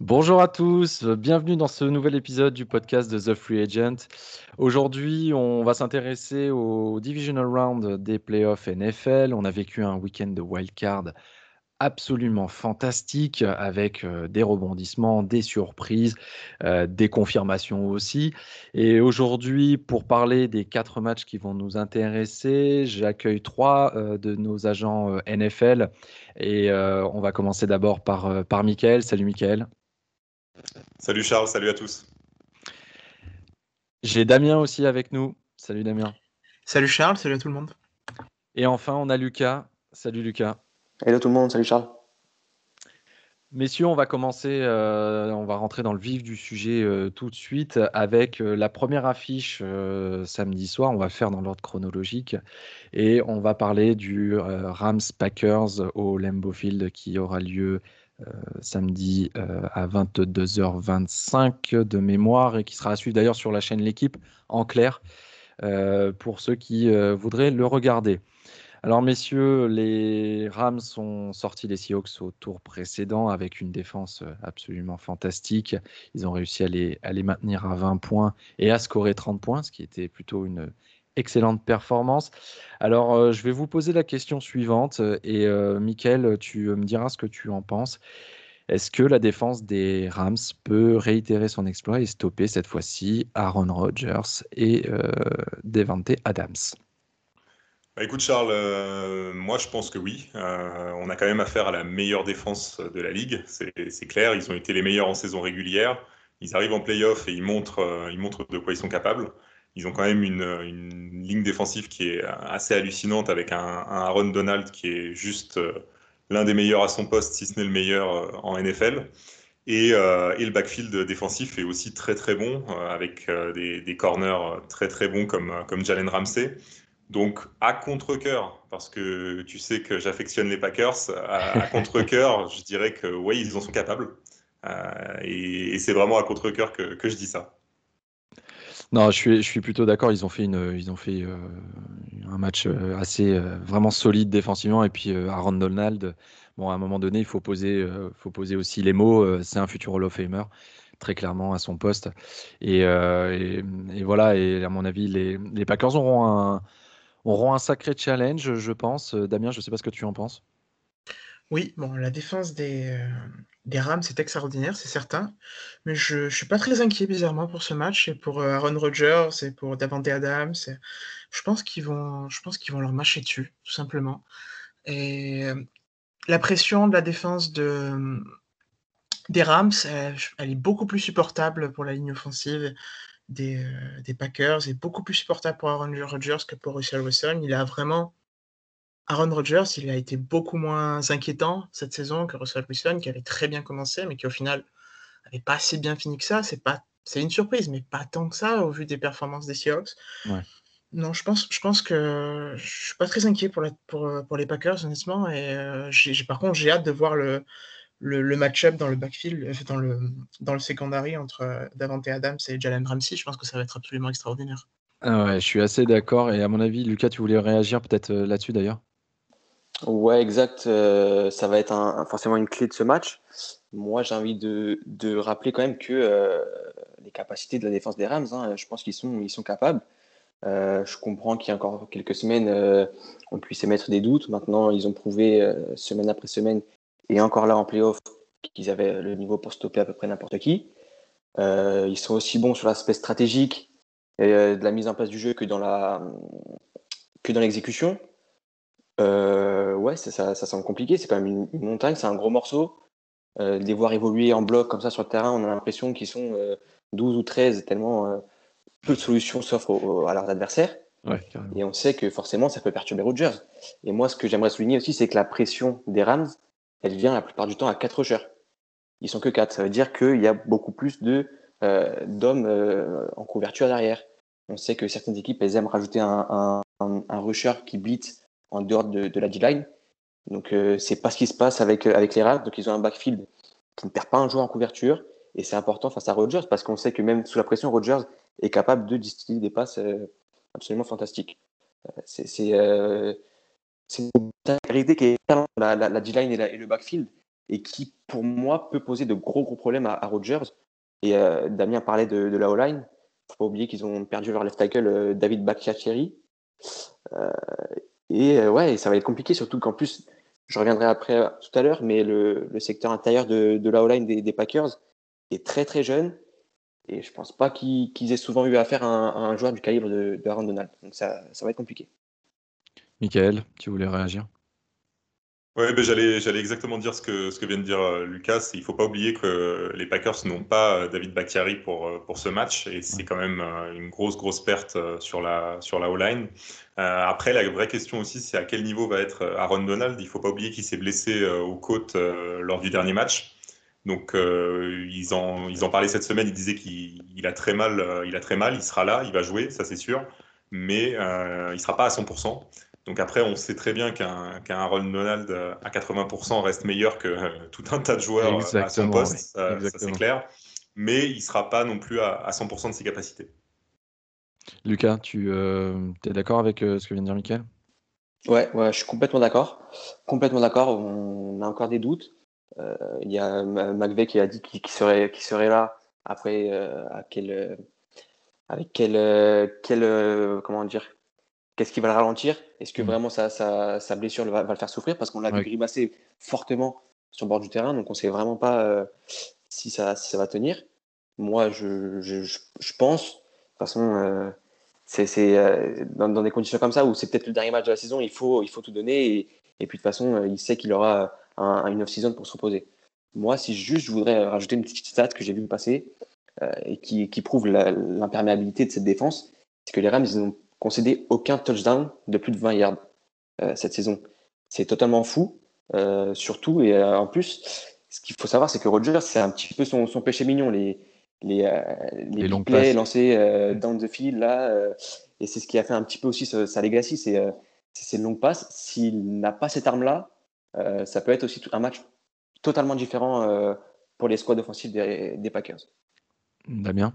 Bonjour à tous, bienvenue dans ce nouvel épisode du podcast de The Free Agent. Aujourd'hui, on va s'intéresser au divisional round des playoffs NFL. On a vécu un week-end de wildcard absolument fantastique avec euh, des rebondissements, des surprises, euh, des confirmations aussi. Et aujourd'hui, pour parler des quatre matchs qui vont nous intéresser, j'accueille trois euh, de nos agents NFL et on va commencer d'abord par, par Michael. Salut Michael. Salut Charles, salut à tous. J'ai Damien aussi avec nous. Salut Damien. Salut Charles, salut à tout le monde. Et enfin, on a Lucas. Salut Lucas. Hello tout le monde, salut Charles. Messieurs, on va commencer, euh, on va rentrer dans le vif du sujet euh, tout de suite avec euh, la première affiche samedi soir. On va faire dans l'ordre chronologique et on va parler du Rams Packers au Lambeau Field qui aura lieu euh, samedi euh, à 22h25 de mémoire et qui sera à suivre d'ailleurs sur la chaîne L'équipe en clair euh, pour ceux qui voudraient le regarder. Alors messieurs, les Rams sont sortis des Seahawks au tour précédent avec une défense absolument fantastique. Ils ont réussi à les, à les maintenir à 20 points et à scorer 30 points, ce qui était plutôt une, excellente performance. Alors, euh, je vais vous poser la question suivante et euh, tu me diras ce que tu en penses. Est-ce que la défense des Rams peut réitérer son exploit et stopper cette fois-ci Aaron Rodgers et euh, Devante Adams? Bah, écoute Charles, euh, moi je pense que oui. on a quand même affaire à la meilleure défense de la ligue, c'est clair. Ils ont été les meilleurs en saison régulière. Ils arrivent en playoff et ils montrent de quoi ils sont capables ils ont quand même une, ligne défensive qui est assez hallucinante avec un, Aaron Donald qui est juste euh, l'un des meilleurs à son poste, si ce n'est le meilleur euh, en NFL. Euh, et, le backfield défensif est aussi très très bon, avec des, corners très très bons comme, comme Jalen Ramsey. Donc à contre-coeur, parce que tu sais que j'affectionne les Packers, à, contre-coeur, je dirais que oui, ils en sont capables. et, c'est vraiment à contre-coeur que je dis ça. Non, je suis, plutôt d'accord. Ils ont fait, une, ils ont fait euh, un match euh, assez euh, vraiment solide défensivement. Et puis Aaron Donald, bon, à un moment donné, il faut poser, faut poser aussi les mots. c'est un futur Hall of Famer, très clairement à son poste. Et, et, voilà. Et à mon avis, les, les, Packers auront un, auront un sacré challenge, je pense. Damien, je ne sais pas ce que tu en penses. Oui, bon, la défense des, des Rams, c'est extraordinaire, c'est certain. Mais je ne suis pas très inquiet, bizarrement, pour ce match et pour euh, Aaron Rodgers et pour Davante Adams. Je pense qu'ils vont, je pense qu'ils vont leur marcher dessus, tout simplement. Et euh, la pression de la défense de, des Rams, elle, est beaucoup plus supportable pour la ligne offensive des, euh, des Packers et beaucoup plus supportable pour Aaron Rodgers que pour Russell Wilson. Il a vraiment Aaron Rodgers, il a été beaucoup moins inquiétant cette saison que Russell Wilson, qui avait très bien commencé, mais qui au final n'avait pas assez bien fini que ça. C'est pas, c'est une surprise, mais pas tant que ça au vu des performances des Seahawks. Non, je pense, je pense que je suis pas très inquiet pour, pour, pour les Packers, honnêtement. Et euh, j'ai, par contre, j'ai hâte de voir le, le, match-up dans le backfield, euh, dans le, dans le secondary entre euh, Davante Adams et Jalen Ramsey. Je pense que ça va être absolument extraordinaire. Ah ouais, je suis assez d'accord. Et à mon avis, Lucas, tu voulais réagir peut-être là-dessus d'ailleurs? Ouais, exact. Euh, ça va être forcément une clé de ce match. Moi, j'ai envie de, rappeler quand même que euh, les capacités de la défense des Rams, hein, je pense qu'ils sont, capables. Euh, je comprends qu'il y a encore quelques semaines, on puisse émettre des doutes. Maintenant, ils ont prouvé semaine après semaine, et encore là en playoff, qu'ils avaient le niveau pour stopper à peu près n'importe qui. ils sont aussi bons sur l'aspect stratégique et de la mise en place du jeu que dans l'exécution. Euh, ouais, ça, ça, semble compliqué. C'est quand même une, montagne, c'est un gros morceau. Euh, les voir évoluer en bloc comme ça sur le terrain, on a l'impression qu'ils sont 12 euh, ou 13, tellement euh, peu de solutions s'offrent à leurs adversaires. et on sait que forcément, ça peut perturber Rodgers. Et moi, ce que j'aimerais souligner aussi, c'est que la pression des Rams, elle vient la plupart du temps à 4 rushers. Ils sont que 4. Ça veut dire qu'il y a beaucoup plus de d'hommes en couverture derrière. On sait que certaines équipes, elles aiment rajouter un, un, un, un rusher qui blitz en dehors de, de la D-line. Donc, euh, c'est pas ce qui se passe avec, euh, avec les Rams. Donc, ils ont un backfield qui ne perd pas un joueur en couverture. Et c'est important face à Rodgers parce qu'on sait que même sous la pression, Rodgers est capable de distiller des passes euh, absolument fantastiques. c'est c'est une réalité qui est la, la, D-line et, le backfield. et qui, pour moi, peut poser de gros, gros problèmes à, Rodgers. Et Damien parlait de, la O-line. Il ne faut pas oublier qu'ils ont perdu leur left tackle David Bakhtiari. Et ouais, ça va être compliqué, surtout qu'en plus, je reviendrai après tout à l'heure, mais le, secteur intérieur de, la O-line des, Packers est très très jeune. Et je pense pas qu'ils aient souvent eu affaire à un, un joueur du calibre de, Aaron Donald. Donc ça, ça va être compliqué. Michael, tu voulais réagir? Oui, ben j'allais, j'allais exactement dire ce que, ce que vient de dire euh, Lucas. Il ne faut pas oublier que les Packers n'ont pas euh, David Bakhtiari pour, euh, pour ce match et c'est quand même une grosse, grosse perte sur la, sur la O-line. après, la vraie question aussi, c'est à quel niveau va être Aaron Donald? Il ne faut pas oublier qu'il s'est blessé aux côtes lors du dernier match. Donc, ils, en, ils en parlaient cette semaine. Ils disaient qu'il a très mal. il a très mal. Il sera là. Il va jouer, ça c'est sûr. Mais il ne sera pas à 100%. Donc après, on sait très bien qu'un Aaron Donald euh, à 80% reste meilleur que euh, tout un tas de joueurs euh, à son poste, ça, c'est clair. Mais il ne sera pas non plus à, 100% de ses capacités. Lucas, tu es d'accord avec ce que vient de dire Michael? Ouais, ouais, je suis complètement d'accord. Complètement d'accord. On a encore des doutes. Il y a McVeigh qui a dit qu'il serait, serait là. Après, à quel, avec quel, quel, comment dire, Qu'est-ce qui va le ralentir? Est-ce que mm. vraiment sa, blessure va, le faire souffrir? Parce qu'on l'a vu grimacer fortement sur le bord du terrain, donc on ne sait vraiment pas euh, si, ça, ça va tenir. Moi, je, pense, de toute façon, euh, c'est euh, dans, des conditions comme ça où c'est peut-être le dernier match de la saison, il faut, il faut tout donner. Et, et puis de toute façon, il sait qu'il aura une off-season pour se reposer. Moi, si juste je voudrais rajouter une petite stat que j'ai vu passer et qui, qui prouve l'imperméabilité de cette défense, c'est que les Rams, ils ont concédé aucun touchdown de plus de 20 yards euh, cette saison. C'est totalement fou, euh, surtout, et euh, en plus, ce qu'il faut savoir, c'est que Roger, c'est un petit peu son, péché mignon, les, les, les, les plays lancés down the field, là, et c'est ce qui a fait un petit peu aussi sa, legacy, c'est ces longues passes. S'il n'a pas cette arme-là, ça peut être aussi un match totalement différent pour les squads offensifs des, des Packers. Damien?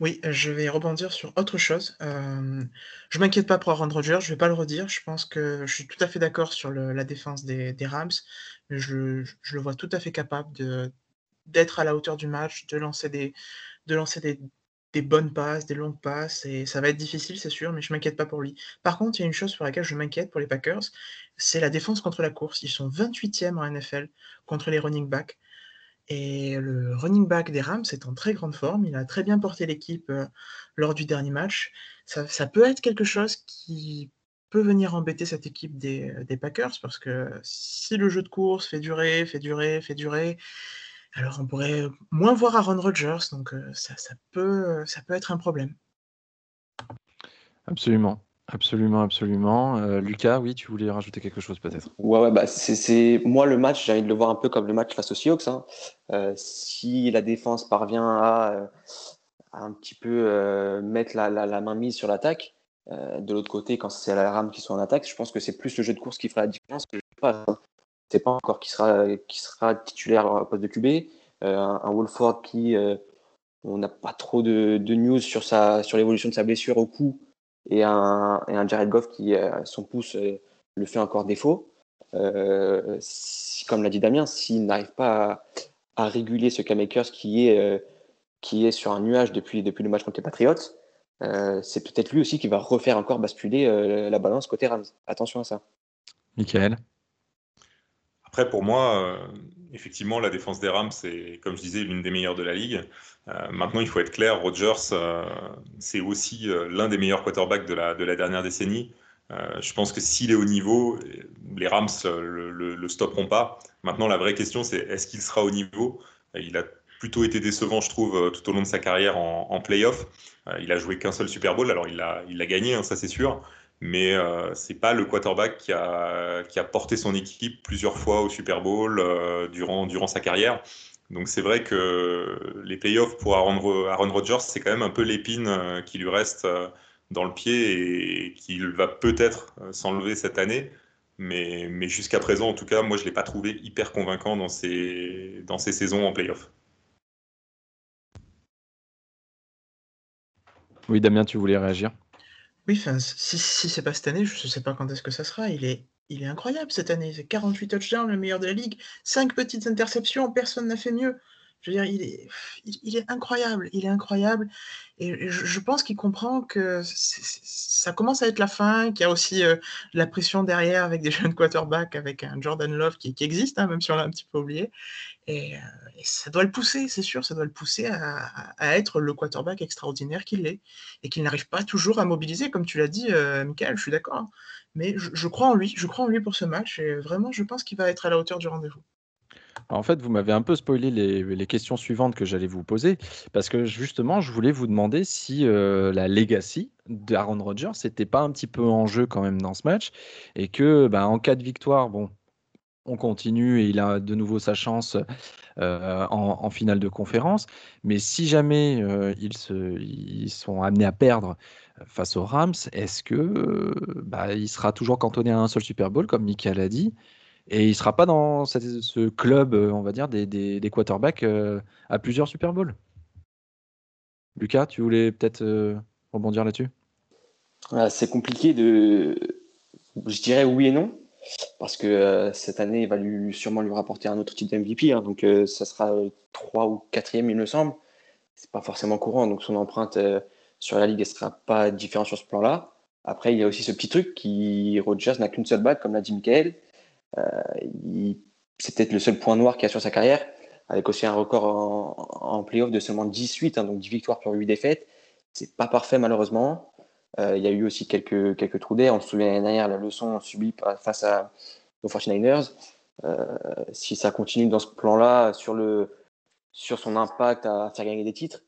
Oui, je vais rebondir sur autre chose. Je je m'inquiète pas pour Aaron Rodgers, je vais pas le redire. Je pense que je suis tout à fait d'accord sur la défense des Rams. Je le vois tout à fait capable d'être à la hauteur du match, de lancer des bonnes passes, des longues passes et ça va être difficile, c'est sûr, mais je m'inquiète pas pour lui. Par contre, il y a une chose pour laquelle je m'inquiète pour les Packers, c'est la défense contre la course. Ils sont 28e en NFL contre les running backs. Et le running back des Rams est en très grande forme. Il a très bien porté l'équipe euh, lors du dernier match. Ça, peut être quelque chose qui peut venir embêter cette équipe des, Packers parce que si le jeu de course fait durer, fait durer, fait durer, alors on pourrait moins voir Aaron Rodgers. Donc euh, ça, peut, ça peut être un problème. Absolument. Absolument, absolument. Euh, Lucas, oui, tu voulais rajouter quelque chose peut-être? Ouais, bah c'est moi le match, j'ai envie de le voir un peu comme le match face aux Seahawks. Hein. Euh, si la défense parvient à, euh, un petit peu mettre la, la, main mise sur l'attaque, de l'autre côté, quand c'est la rame qui sont en attaque, je pense que c'est plus le jeu de course qui fera la différence que je pas. C'est pas encore qui sera, titulaire à poste de QB. un, Wolford qui, on n'a pas trop de, de, news sur, sur l'évolution de sa blessure au cou et un, Jared Goff qui, euh, son pouce, euh, le fait encore défaut. Euh, comme l'a dit Damien, s'il n'arrive pas à, réguler ce K-Makers qui est, qui est sur un nuage depuis, depuis le match contre les Patriots, c'est peut-être lui aussi qui va refaire encore basculer la balance côté Rams. Attention à ça. Michael Après, pour moi, effectivement, la défense des Rams, c'est, comme je disais, l'une des meilleures de la ligue. Euh, maintenant, il faut être clair, Rodgers, euh, c'est aussi euh, l'un des meilleurs quarterbacks de la, de la dernière décennie. je pense que s'il est au niveau, les Rams le, le, stopperont pas. Maintenant, la vraie question, c'est est-ce qu'il sera au niveau? Il a plutôt été décevant, je trouve, tout au long de sa carrière en, en playoff. il a joué qu'un seul Super Bowl, alors il l'a il gagné, hein, ça c'est sûr mais euh, c'est pas le quarterback qui a, qui a porté son équipe plusieurs fois au Super Bowl euh, durant, durant sa carrière. Donc c'est vrai que les playoffs pour Aaron, Aaron Rodgers, c'est quand même un peu l'épine euh, qui lui reste euh, dans le pied et qu'il va peut-être s'enlever cette année. Mais, mais jusqu'à présent, en tout cas, moi, je ne l'ai pas trouvé hyper convaincant dans ses, dans ses saisons en playoffs. Oui, Damien, tu voulais réagir? Oui, si si c'est pas cette année, je ne sais pas quand est-ce que ça sera. Il est il est incroyable cette année. C'est 48 touchdowns, le meilleur de la ligue. 5 petites interceptions, personne n'a fait mieux. Je veux dire, il est, incroyable, il est incroyable. Et je, pense qu'il comprend que ça commence à être la fin, qu'il y a aussi euh, la pression derrière avec des jeunes quarterbacks, avec un Jordan Love qui, existe, hein, même si on l'a un petit peu oublié. Et, euh, ça doit le pousser, c'est sûr, ça doit le pousser à, être le quarterback extraordinaire qu'il est. Et qu'il n'arrive pas toujours à mobiliser, comme tu l'as dit, euh, Michael, je suis d'accord. Mais je, crois en lui, je crois en lui pour ce match. Et vraiment, je pense qu'il va être à la hauteur du rendez-vous. En fait, vous m'avez un peu spoilé les, questions suivantes que j'allais vous poser, parce que justement, je voulais vous demander si euh, la legacy d'Aaron Rodgers n'était pas un petit peu en jeu quand même dans ce match, et que ben, en cas de victoire, bon, on continue et il a de nouveau sa chance euh, en, finale de conférence, mais si jamais euh, ils, sont amenés à perdre face aux Rams, est-ce que bah, sera toujours cantonné à un seul Super Bowl, comme Michael a dit et il ne sera pas dans ce club, euh, on va dire, des, des, quarterbacks euh, à plusieurs Super Bowls. Lucas, tu voulais peut-être euh, rebondir là-dessus? C'est compliqué de. Je dirais oui et non. Parce que cette année, il va lui, sûrement lui rapporter un autre type d'MVP. Hein, donc, ça sera 3 ou 4e, il me semble. C'est pas forcément courant. Donc, son empreinte sur la ligue ne sera pas différente sur ce plan-là. Après, il y a aussi ce petit truc qui. Rogers n'a qu'une seule bague, comme l'a dit Michael. Euh, c'est peut-être le seul point noir qu'il a sur sa carrière, avec aussi un record en, playoff de seulement 18, hein, donc 10 victoires pour 8 défaites. C'est pas parfait malheureusement. Euh, il y a eu aussi quelques, trous d'air. On se souvient l'année dernière la leçon subie face aux 49ers. Euh, si ça continue dans ce plan-là, sur son impact à faire gagner des titres,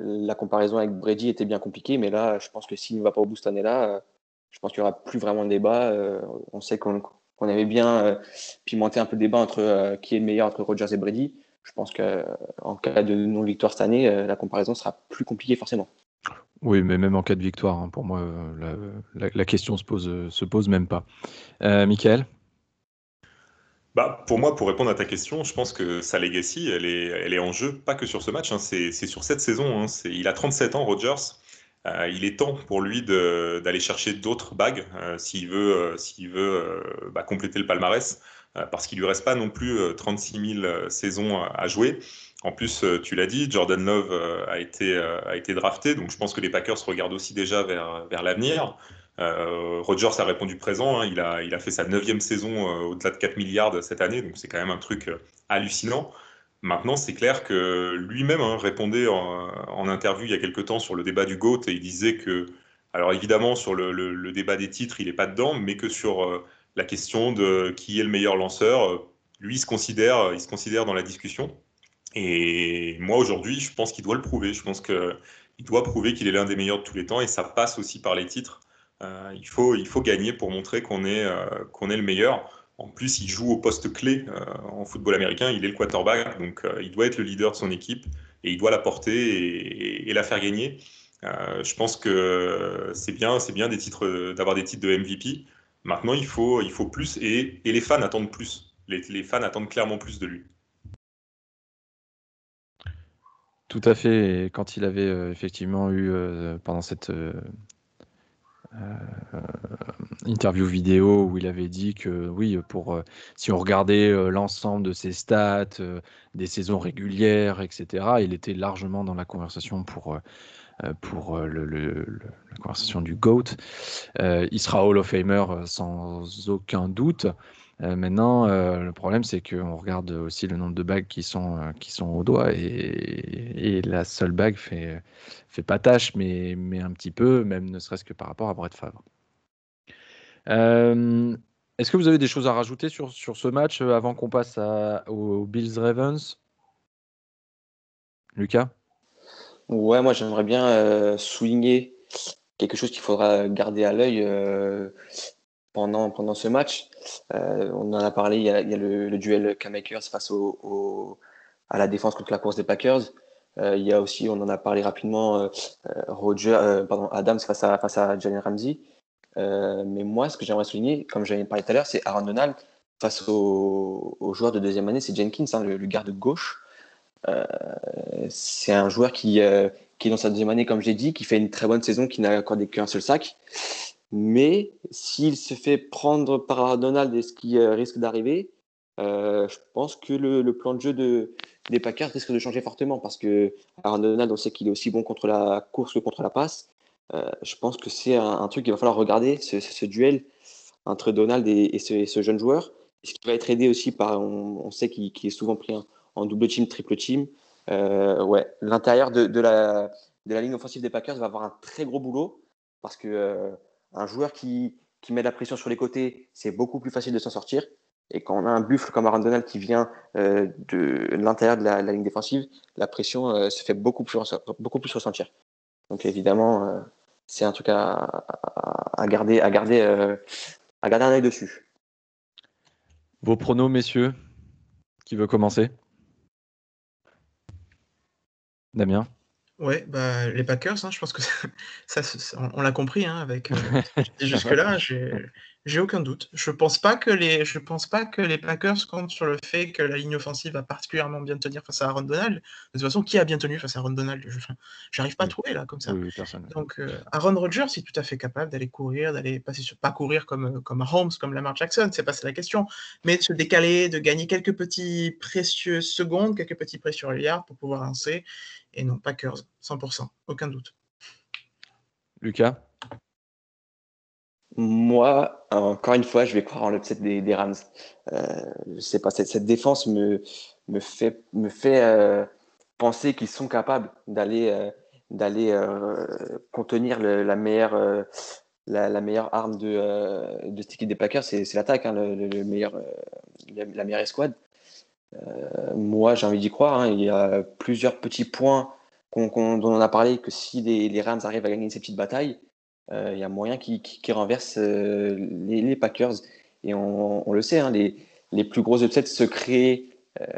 la comparaison avec Brady était bien compliquée, mais là, je pense que s'il ne va pas au bout cette année-là, je pense qu'il n'y aura plus vraiment de débat. on sait qu'on on avait bien euh, pimenté un peu le débat entre euh, qui est le meilleur entre Rogers et Brady. Je pense qu'en euh, cas de non-victoire cette année, la comparaison sera plus compliquée forcément. Oui, mais même en cas de victoire, hein, pour moi, la, question se pose, se pose même pas. Euh, Michael? Bah, pour moi, pour répondre à ta question, je pense que sa legacy, elle est, elle est en jeu, pas que sur ce match, hein, c'est sur cette saison. Hein, il a 37 ans, Rogers. Euh, il est temps pour lui d'aller chercher d'autres bagues euh, s'il veut, euh, s'il veut bah, compléter le palmarès, parce qu'il lui reste pas non plus 36 000 saisons à jouer. En plus, tu l'as dit, Jordan Love a, été, drafté, donc je pense que les Packers regardent aussi déjà vers, l'avenir. Rodgers a répondu présent, hein. il, a, il a fait sa neuvième saison au-delà de 4 milliards cette année, donc c'est quand même un truc hallucinant. Maintenant, c'est clair que lui-même hein, répondait en, interview il y a quelque temps sur le débat du GOAT et il disait que, alors évidemment, sur le, débat des titres, il n'est pas dedans, mais que sur euh, la question de qui est le meilleur lanceur, euh, lui, il se considère, il se considère dans la discussion. Et moi, aujourd'hui, je pense qu'il doit le prouver. Je pense qu'il doit prouver qu'il est l'un des meilleurs de tous les temps et ça passe aussi par les titres. Euh, il, faut, gagner pour montrer qu'on est le meilleur. En plus, il joue au poste clé euh, en football américain. Il est le quarterback, donc euh, il doit être le leader de son équipe et il doit la porter et, la faire gagner. Euh, je pense que c'est bien, c'est bien d'avoir des titres de MVP. Maintenant, il faut, plus et, les fans attendent plus. Les, fans attendent clairement plus de lui. Tout à fait. Quand il avait effectivement eu pendant cette interview vidéo où il avait dit que oui, pour euh, si on regardait euh, l'ensemble de ses stats, des saisons régulières, etc., il était largement dans la conversation pour pour la conversation du GOAT. il sera Hall of Famer sans aucun doute. Euh, maintenant, euh, le problème, c'est qu'on regarde aussi le nombre de bagues qui sont, euh, qui sont au doigt et, la seule bague fait, fait pas tâche, mais, mais un petit peu, même ne serait-ce que par rapport à Brett Favre. Est-ce que vous avez des choses à rajouter sur, sur ce match avant qu'on passe aux Bills Ravens? Lucas? Ouais, moi j'aimerais bien souligner quelque chose qu'il faudra garder à l'œil pendant, pendant ce match. Euh, on en a parlé, il y a, le, duel K-Makers face au, à la défense contre la course des Packers. Euh, il y a aussi, on en a parlé rapidement, euh, Roger, pardon, Adams face à, face à Jalen Ramsey. mais moi, ce que j'aimerais souligner, comme j'avais parlé tout à l'heure, c'est Aaron Donald face au, joueur de deuxième année, c'est Jenkins, hein, le, garde gauche. c'est un joueur qui, qui est dans sa deuxième année, comme j'ai dit, qui fait une très bonne saison, qui n'a accordé qu'un seul sac. Mais s'il se fait prendre par Donald et ce qui risque d'arriver, je pense que le, plan de jeu de, des Packers risque de changer fortement parce que Aaron Donald, on sait qu'il est aussi bon contre la course que contre la passe. je pense que c'est un, truc qu'il va falloir regarder, ce, duel entre Donald et, ce, jeune joueur. Ce qui va être aidé aussi par, on, sait qu'il est souvent pris en, double team, triple team. ouais, l'intérieur de, la, ligne offensive des Packers va avoir un très gros boulot parce que euh, un joueur qui, qui met la pression sur les côtés, c'est beaucoup plus facile de s'en sortir. Et quand on a un buffle comme Aaron Donald qui vient euh, de l'intérieur de la, ligne défensive, la pression euh, se fait beaucoup plus, ressentir. Donc évidemment, c'est un truc à, à, garder, à garder, à garder un œil dessus. Vos pronos, messieurs, qui veut commencer? Damien? Ouais, bah, les Packers, hein, je pense que ça, on l'a compris hein, avec euh, jusque-là, j'ai aucun doute. Je pense pas que les je pense pas que les Packers comptent sur le fait que la ligne offensive va particulièrement bien tenir face à Aaron Donald. De toute façon, qui a bien tenu face à Aaron Donald? Je j'arrive pas à trouver là comme ça. Donc euh, Aaron Rodgers est tout à fait capable d'aller courir, d'aller passer sur pas courir comme euh, comme Holmes, comme Lamar Jackson, c'est pas ça la question, mais de se décaler, de gagner quelques petits précieux secondes, quelques petits précieux milliards pour pouvoir lancer et non Packers, 100%, aucun doute. Lucas? Moi, encore une fois, je vais croire en l'upset des, des Rams. Euh, je sais pas, cette, défense me, me fait, me fait euh, penser qu'ils sont capables d'aller euh, d'aller euh, contenir la meilleure la, meilleure arme de, de cette équipe des Packers, c'est l'attaque, hein, le, meilleur, la meilleure escouade. Euh, moi, j'ai envie d'y croire. Hein. Il y a plusieurs petits points dont on a parlé que si les, Rams arrivent à gagner ces petites batailles, euh, il y a moyen qu'ils renversent euh, les, Packers. Et on, le sait, hein, les, les, plus gros upsets se créent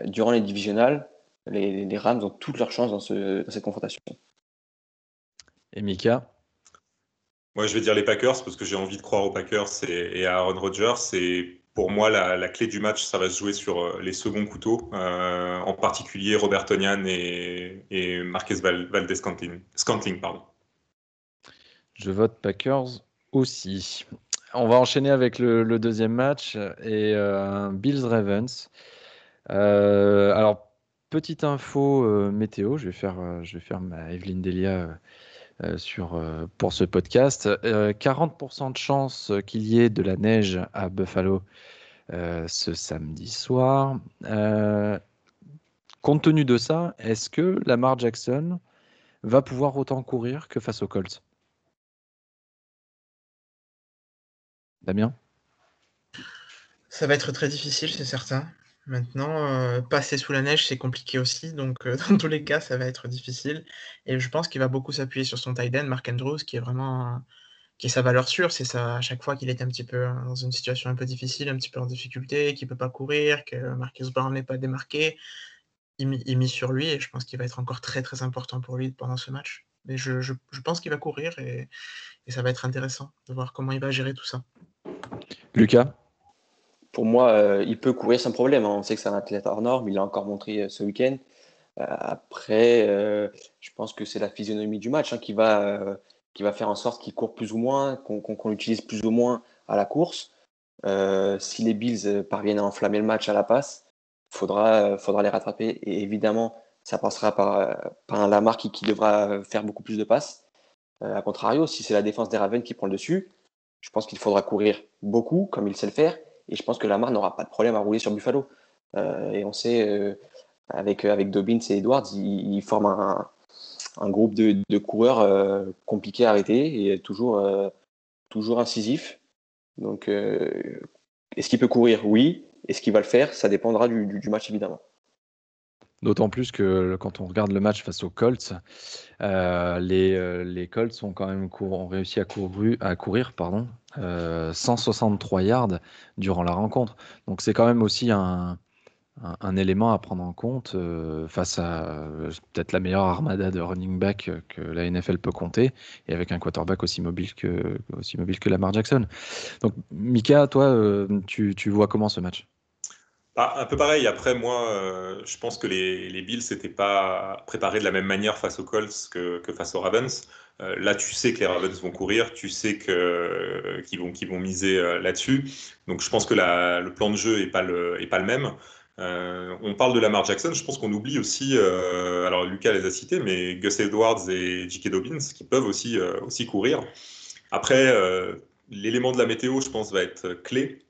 durant les divisionales. Les, Rams ont toutes leurs chances dans, ce, cette confrontation. Et Mika? Moi, je vais dire les Packers parce que j'ai envie de croire aux Packers et, et à Aaron Rodgers. Et pour moi, la, clé du match, ça va se jouer sur euh, les seconds couteaux, euh, en particulier Robert Tonian et, et Marquez Valdez Scantling. pardon. Je vote Packers aussi. On va enchaîner avec le, deuxième match et euh, Bills Ravens. alors, petite info météo, je vais faire, je vais faire ma Evelyne Delia. Sur, pour ce podcast. 40% de chance qu'il y ait de la neige à Buffalo euh, ce samedi soir. Euh, compte tenu de ça, est-ce que Lamar Jackson va pouvoir autant courir que face aux Colts? Damien? Ça va être très difficile, c'est certain. Maintenant, euh, passer sous la neige, c'est compliqué aussi. Donc, dans tous les cas, ça va être difficile. Et je pense qu'il va beaucoup s'appuyer sur son tight end, Mark Andrews, qui est vraiment qui est sa valeur sûre, c'est ça à chaque fois qu'il est un petit peu hein, dans une situation un peu difficile, un petit peu en difficulté, qu'il peut pas courir, que Marcus Brown n'est pas démarqué, il, mise sur lui et je pense qu'il va être encore très très important pour lui pendant ce match. Mais je, pense qu'il va courir et, ça va être intéressant de voir comment il va gérer tout ça. Lucas? Pour moi, euh, il peut courir sans problème. Hein. On sait que c'est un athlète hors norme, il l'a encore montré euh, ce week-end. Euh, après, je pense que c'est la physionomie du match hein, qui va qui va faire en sorte qu'il court plus ou moins, qu'on l'utilise plus ou moins à la course. Si les Bills parviennent à enflammer le match à la passe, faudra, faudra les rattraper. Et évidemment, ça passera par, par un Lamar qui, devra faire beaucoup plus de passes. A contrario, si c'est la défense des Ravens qui prend le dessus, je pense qu'il faudra courir beaucoup, comme il sait le faire. Et je pense que Lamar n'aura pas de problème à rouler sur Buffalo. Euh, et on sait, euh, avec, avec Dobbins et Edwards, ils, forment un, un groupe de, coureurs euh, compliqués à arrêter et toujours, euh, toujours incisif. Donc, euh, est-ce qu'il peut courir? Oui. Est-ce qu'il va le faire? Ça dépendra du, match, évidemment. D'autant plus que quand on regarde le match face aux Colts, les, les, Colts ont quand même réussi à, courir pardon, 163 yards durant la rencontre. Donc c'est quand même aussi un, élément à prendre en compte euh, face à euh, peut-être la meilleure armada de running back que la NFL peut compter, et avec un quarterback aussi mobile que, Lamar Jackson. Donc, Mika, toi, euh, tu, vois comment ce match? Bah, un peu pareil. Après, moi, euh, je pense que les, Bills n'étaient pas préparés de la même manière face aux Colts que, face aux Ravens. Euh, là, tu sais que les Ravens vont courir, tu sais que, qu'ils vont, miser euh, là-dessus. Donc, je pense que le plan de jeu n'est pas, le, même. on parle de Lamar Jackson, je pense qu'on oublie aussi, alors Lucas les a cités, mais Gus Edwards et J.K. Dobbins qui peuvent aussi courir. Après, l'élément de la météo, je pense, va être clé.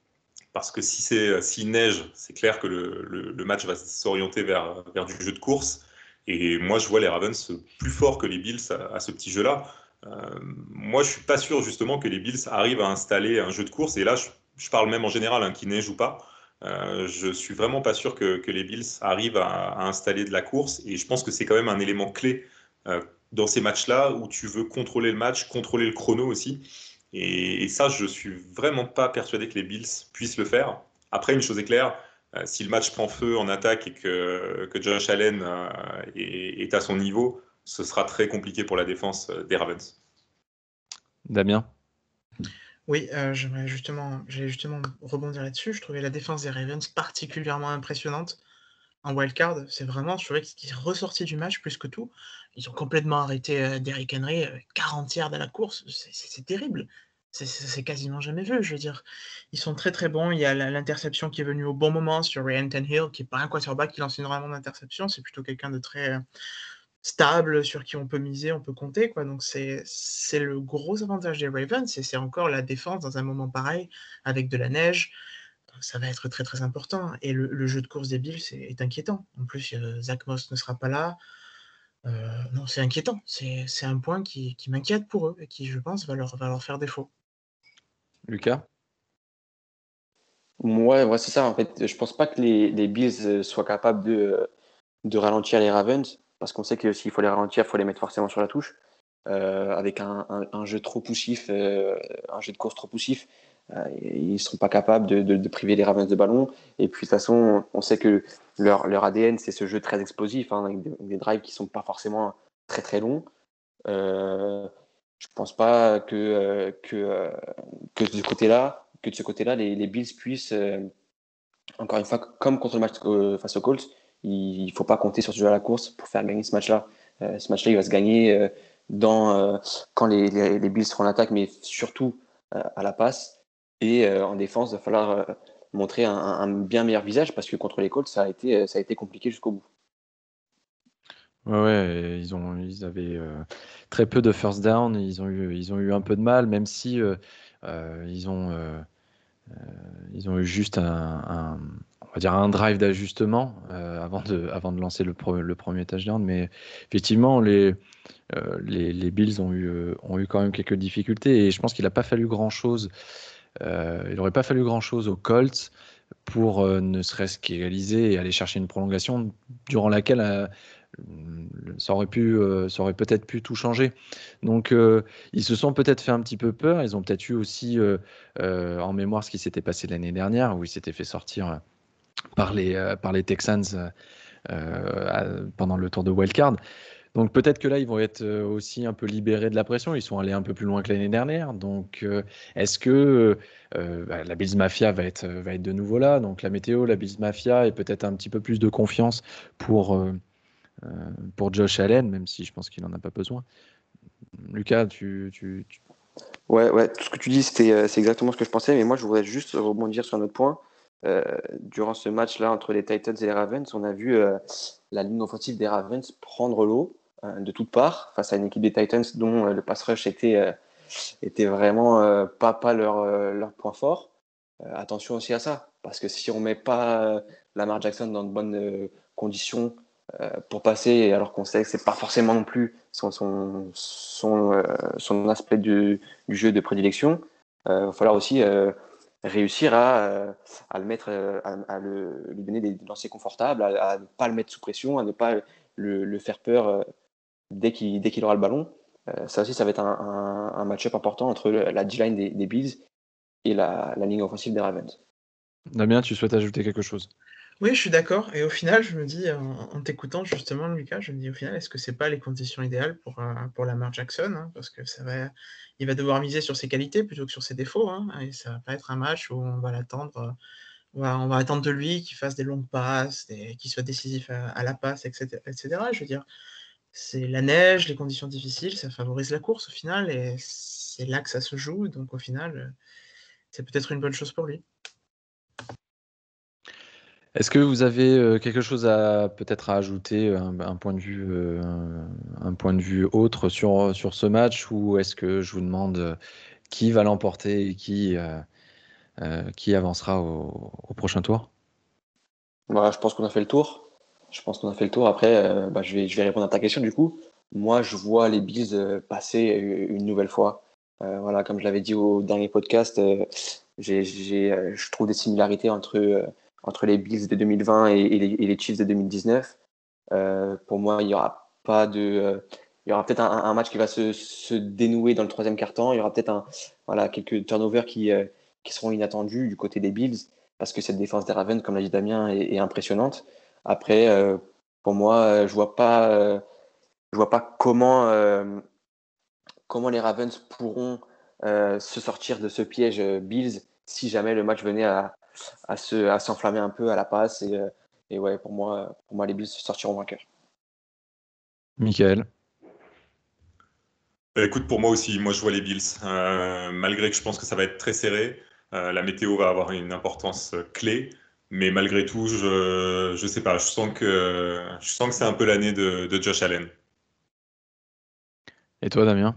Parce que si c'est s'il neige, c'est clair que le, match va s'orienter vers, vers du jeu de course. Et moi, je vois les Ravens plus forts que les Bills à, ce petit jeu-là. Euh, moi, je suis pas sûr justement que les Bills arrivent à installer un jeu de course. Et là, je, parle même en général, hein, qui neige ou pas. Euh, je suis vraiment pas sûr que, les Bills arrivent à, à, installer de la course. Et je pense que c'est quand même un élément clé euh, dans ces matchs-là où tu veux contrôler le match, contrôler le chrono aussi. Et, ça, je suis vraiment pas persuadé que les Bills puissent le faire. Après, une chose est claire, euh, si le match prend feu en attaque et que, que Josh Allen euh, est, à son niveau, ce sera très compliqué pour la défense euh, des Ravens. Damien? Oui, j'aimerais justement, j'allais justement rebondir là-dessus. Je trouvais la défense des Ravens particulièrement impressionnante en wildcard. C'est vraiment, trouvais qu'ils est ressorti du match plus que tout. Ils ont complètement arrêté euh, Derrick Henry, 40 yards à la course. C'est terrible. C'est quasiment jamais vu. Je veux dire, ils sont très très bons. Il y a l'interception qui est venue au bon moment sur Ray Hill, qui n'est pas un quarterback qui lance énormément d'interceptions. C'est plutôt quelqu'un de très euh, stable sur qui on peut miser, on peut compter. Quoi. Donc c'est le gros avantage des Ravens. C'est encore la défense dans un moment pareil, avec de la neige. Ça va être très très important. Et le, jeu de course des Bills est, est inquiétant. En plus, Zach Moss ne sera pas là. Euh, non, c'est inquiétant. C'est un point qui, m'inquiète pour eux et qui, je pense, va leur, va leur faire défaut. Lucas? Ouais, ouais c'est ça. En fait, je pense pas que les, les Bills euh, soient capables de, de ralentir les Ravens, parce qu'on sait que s'il faut les ralentir, il faut les mettre forcément sur la touche. Euh, avec un, un, jeu trop poussif, un jeu de course trop poussif, euh, ils ne seront pas capables de, priver les Ravens de ballon. Et puis de toute façon, on sait que leur, ADN, c'est ce jeu très explosif, hein, avec des, drives qui ne sont pas forcément très très longs. Euh, je ne pense pas que, euh, que, de ce côté-là, que de ce côté-là, les, Bills puissent, encore une fois, comme contre le match face aux Colts, il ne faut pas compter sur ce jeu à la course pour faire gagner ce match-là. ce match-là, il va se gagner quand les, les, les Bills seront en attaque, mais surtout à la passe. Et euh, en défense, il va falloir euh, montrer un, bien meilleur visage parce que contre les Colts, ça a été, euh, compliqué jusqu'au bout. Ouais, ouais, ils, avaient très peu de first down, ils ont, eu, un peu de mal, même si ils, ont, eu juste un, on va dire un drive d'ajustement avant, de, lancer le, le premier touchdown. Mais effectivement, les, Bills ont eu, ont eu quand même quelques difficultés et je pense qu'il n'a pas fallu grand-chose il n'aurait pas fallu grand-chose aux Colts pour euh, ne serait-ce qu'égaliser et aller chercher une prolongation durant laquelle euh, ça aurait pu, aurait peut-être pu tout changer. Donc, ils se sont peut-être fait un petit peu peur. Ils ont peut-être eu aussi en mémoire ce qui s'était passé l'année dernière, où ils s'étaient fait sortir par les Texans pendant le tour de wildcard. Donc peut-être que là, ils vont être euh, aussi un peu libérés de la pression. Ils sont allés un peu plus loin que l'année dernière. Donc euh, est-ce que euh, bah, la Bills Mafia va être, va être de nouveau là? Donc la météo, la Bills Mafia et peut-être un petit peu plus de confiance pour, pour Josh Allen, même si je pense qu'il n'en a pas besoin. Lucas, tu, tu, Ouais, ouais, tout ce que tu dis, c'est exactement ce que je pensais. Mais moi, je voudrais juste rebondir sur un autre point. durant ce match-là entre les Titans et les Ravens, on a vu la ligne offensive des Ravens prendre l'eau. Euh, de toutes parts face à une équipe des Titans dont euh, le pass rush était, euh, était vraiment pas, pas leur, leur point fort. attention aussi à ça, parce que si on met pas Lamar Jackson dans de bonnes conditions pour passer, alors qu'on sait que c'est pas forcément non plus son, son, son, aspect du, jeu de prédilection, il va falloir aussi réussir à, à, le mettre, à, le, lui donner des lancers confortables, à, ne pas le mettre sous pression, à ne pas le faire peur dès qu'il dès qu'il aura le ballon. Euh, ça aussi, ça va être un, un, match-up important entre la D-line des, des, Bills et la, la, ligne offensive des Ravens. Damien, tu souhaites ajouter quelque chose? Oui, je suis d'accord. Et au final, je me dis, en, t'écoutant justement, Lucas, je me dis au final, est-ce que c'est pas les conditions idéales pour, euh, pour Lamar Jackson hein, Parce que ça va, il va devoir miser sur ses qualités plutôt que sur ses défauts. Hein, et ça va pas être un match où on va l'attendre on va, attendre de lui qu'il fasse des longues passes, qu'il soit décisif à, la passe, etc., etc. Je veux dire, c'est la neige, les conditions difficiles, ça favorise la course au final, et c'est là que ça se joue. Donc au final, c'est peut-être une bonne chose pour lui. Est-ce que vous avez euh, quelque chose à peut-être à ajouter, un, point de vue, euh, un point de vue autre sur, sur ce match, ou est-ce que je vous demande euh, qui va l'emporter et qui, qui avancera au, prochain tour? Bah, Je pense qu'on a fait le tour. Je pense qu'on a fait le tour. Après, bah, je, vais, je vais répondre à ta question du coup. Moi, je vois les Bills passer une nouvelle fois. voilà, comme je l'avais dit au dernier podcast, j'ai, je trouve des similarités entre entre les Bills de 2020 et, les, Chiefs de 2019. Euh, pour moi, il y aura pas de, euh, il y aura peut-être un, match qui va se, dénouer dans le troisième quart-temps. Il y aura peut-être un, voilà, quelques turnovers qui, euh, qui seront inattendus du côté des Bills parce que cette défense des Ravens, comme l'a dit Damien, est, impressionnante. Après, pour moi, je vois pas, je vois pas comment, comment les Ravens pourront se sortir de ce piège Bills si jamais le match venait à, à se à s'enflammer un peu à la passe et, euh, et ouais pour moi pour moi les Bills sortiront vainqueurs. Michael. Écoute, pour moi aussi, moi je vois les Bills. Euh, malgré que je pense que ça va être très serré, euh, la météo va avoir une importance clé. Mais malgré tout, je ne sais pas, je sens que, je sens que c'est un peu l'année de, de, Josh Allen. Et toi, Damien?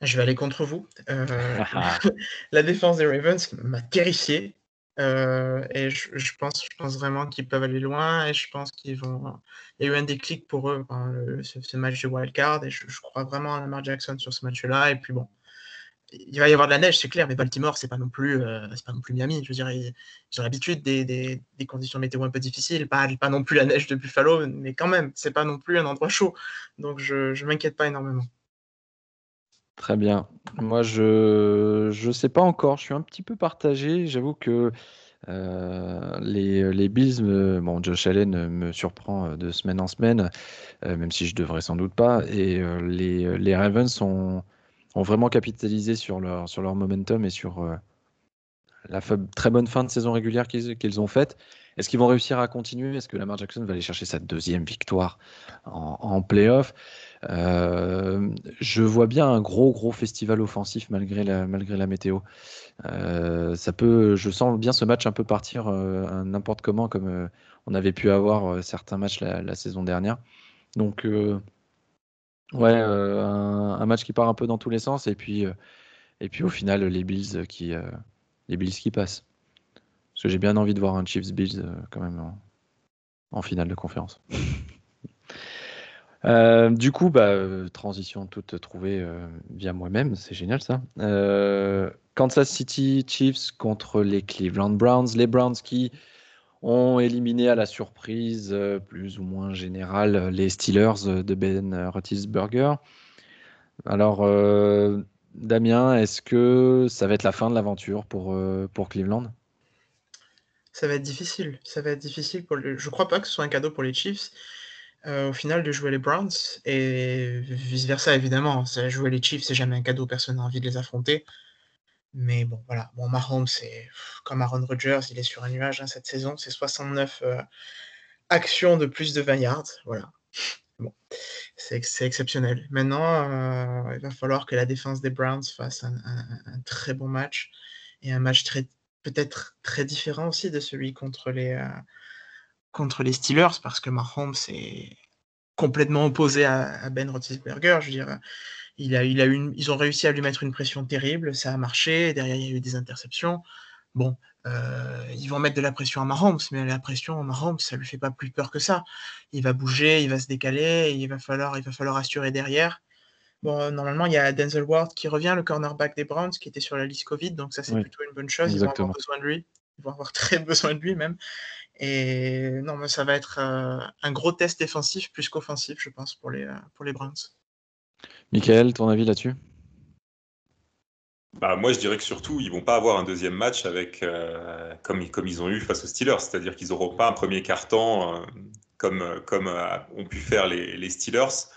Je vais aller contre vous. la défense des Ravens m'a terrifié. Euh, et je, pense, je pense vraiment qu'ils peuvent aller loin et je pense qu'ils vont. Il y a eu un déclic pour eux, ce, match de wildcard, et je, crois vraiment à Lamar Jackson sur ce match-là. Et puis bon, il va y avoir de la neige, c'est clair, mais Baltimore, c'est pas non plus, euh, c'est pas non plus Miami. Je veux dire, ils, ont l'habitude des, des, des, conditions météo un peu difficiles, pas, non plus la neige de Buffalo, mais quand même, c'est pas non plus un endroit chaud. Donc je, je m'inquiète pas énormément. Très bien. Moi, je ne sais pas encore. Je suis un petit peu partagé. J'avoue que euh, les, les Bills, bon, Josh Allen me surprend euh, de semaine en semaine, même si je devrais sans doute pas. Et les, les Ravens ont, ont vraiment capitalisé sur leur, sur leur momentum et sur la très bonne fin de saison régulière qu'ils ont faite. Est-ce qu'ils vont réussir à continuer? Est-ce que Lamar Jackson va aller chercher sa deuxième victoire en, en playoff? Euh, je vois bien un gros gros festival offensif malgré la, malgré la météo. Euh, ça peut, je sens bien ce match un peu partir euh, n'importe comment comme on avait pu avoir certains matchs la, saison dernière. Donc ouais, un, match qui part un peu dans tous les sens et puis et puis au final les Bills qui les Bills qui passent. Parce que j'ai bien envie de voir un Chiefs Bills quand même en finale de conférence. Euh, du coup, bah, euh, transition toute trouvée euh, via moi-même, c'est génial ça. Kansas City Chiefs contre les Cleveland Browns. Les Browns qui ont éliminé à la surprise plus ou moins générale les Steelers de Ben Roethlisberger. Alors, Damien, est-ce que ça va être la fin de l'aventure pour, pour Cleveland? Ça va être difficile. Ça va être difficile pour. Je crois pas que ce soit un cadeau pour les Chiefs. Euh, au final de jouer les Browns et vice versa évidemment. jouer les Chiefs, c'est jamais un cadeau, personne n'a envie de les affronter. Mais bon, voilà. Bon, Mahomes, c'est comme Aaron Rodgers, il est sur un nuage hein, cette saison. C'est 69 euh, actions de plus de 20 yards. Voilà. Bon, c'est exceptionnel. Maintenant, euh, il va falloir que la défense des Browns fasse un, très bon match et un match peut-être très différent aussi de celui contre les, contre les Steelers parce que Mahomes est complètement opposé à, Ben Roethlisberger. Je veux dire, il a, il a une, ils ont réussi à lui mettre une pression terrible, ça a marché. Derrière, il y a eu des interceptions. Bon, euh, ils vont mettre de la pression à Mahomes, mais la pression à Mahomes, ça lui fait pas plus peur que ça. Il va bouger, il va se décaler, il va falloir, il va falloir assurer derrière. Bon, normalement, il y a Denzel Ward qui revient, le cornerback des Browns, qui était sur la liste Covid, donc ça c'est plutôt une bonne chose. Ils vont avoir besoin de lui, ils vont avoir très besoin de lui même. Et non, mais ça va être euh, un gros test défensif plus qu'offensif, je pense, pour les, euh, pour les Browns. Michael, ton avis là-dessus? Bah, moi, je dirais que surtout, ils vont pas avoir un deuxième match avec, euh, comme, comme ils ont eu face aux Steelers. C'est-à-dire qu'ils n'auront pas un premier quart-temps comme, comme ont pu faire les, les Steelers.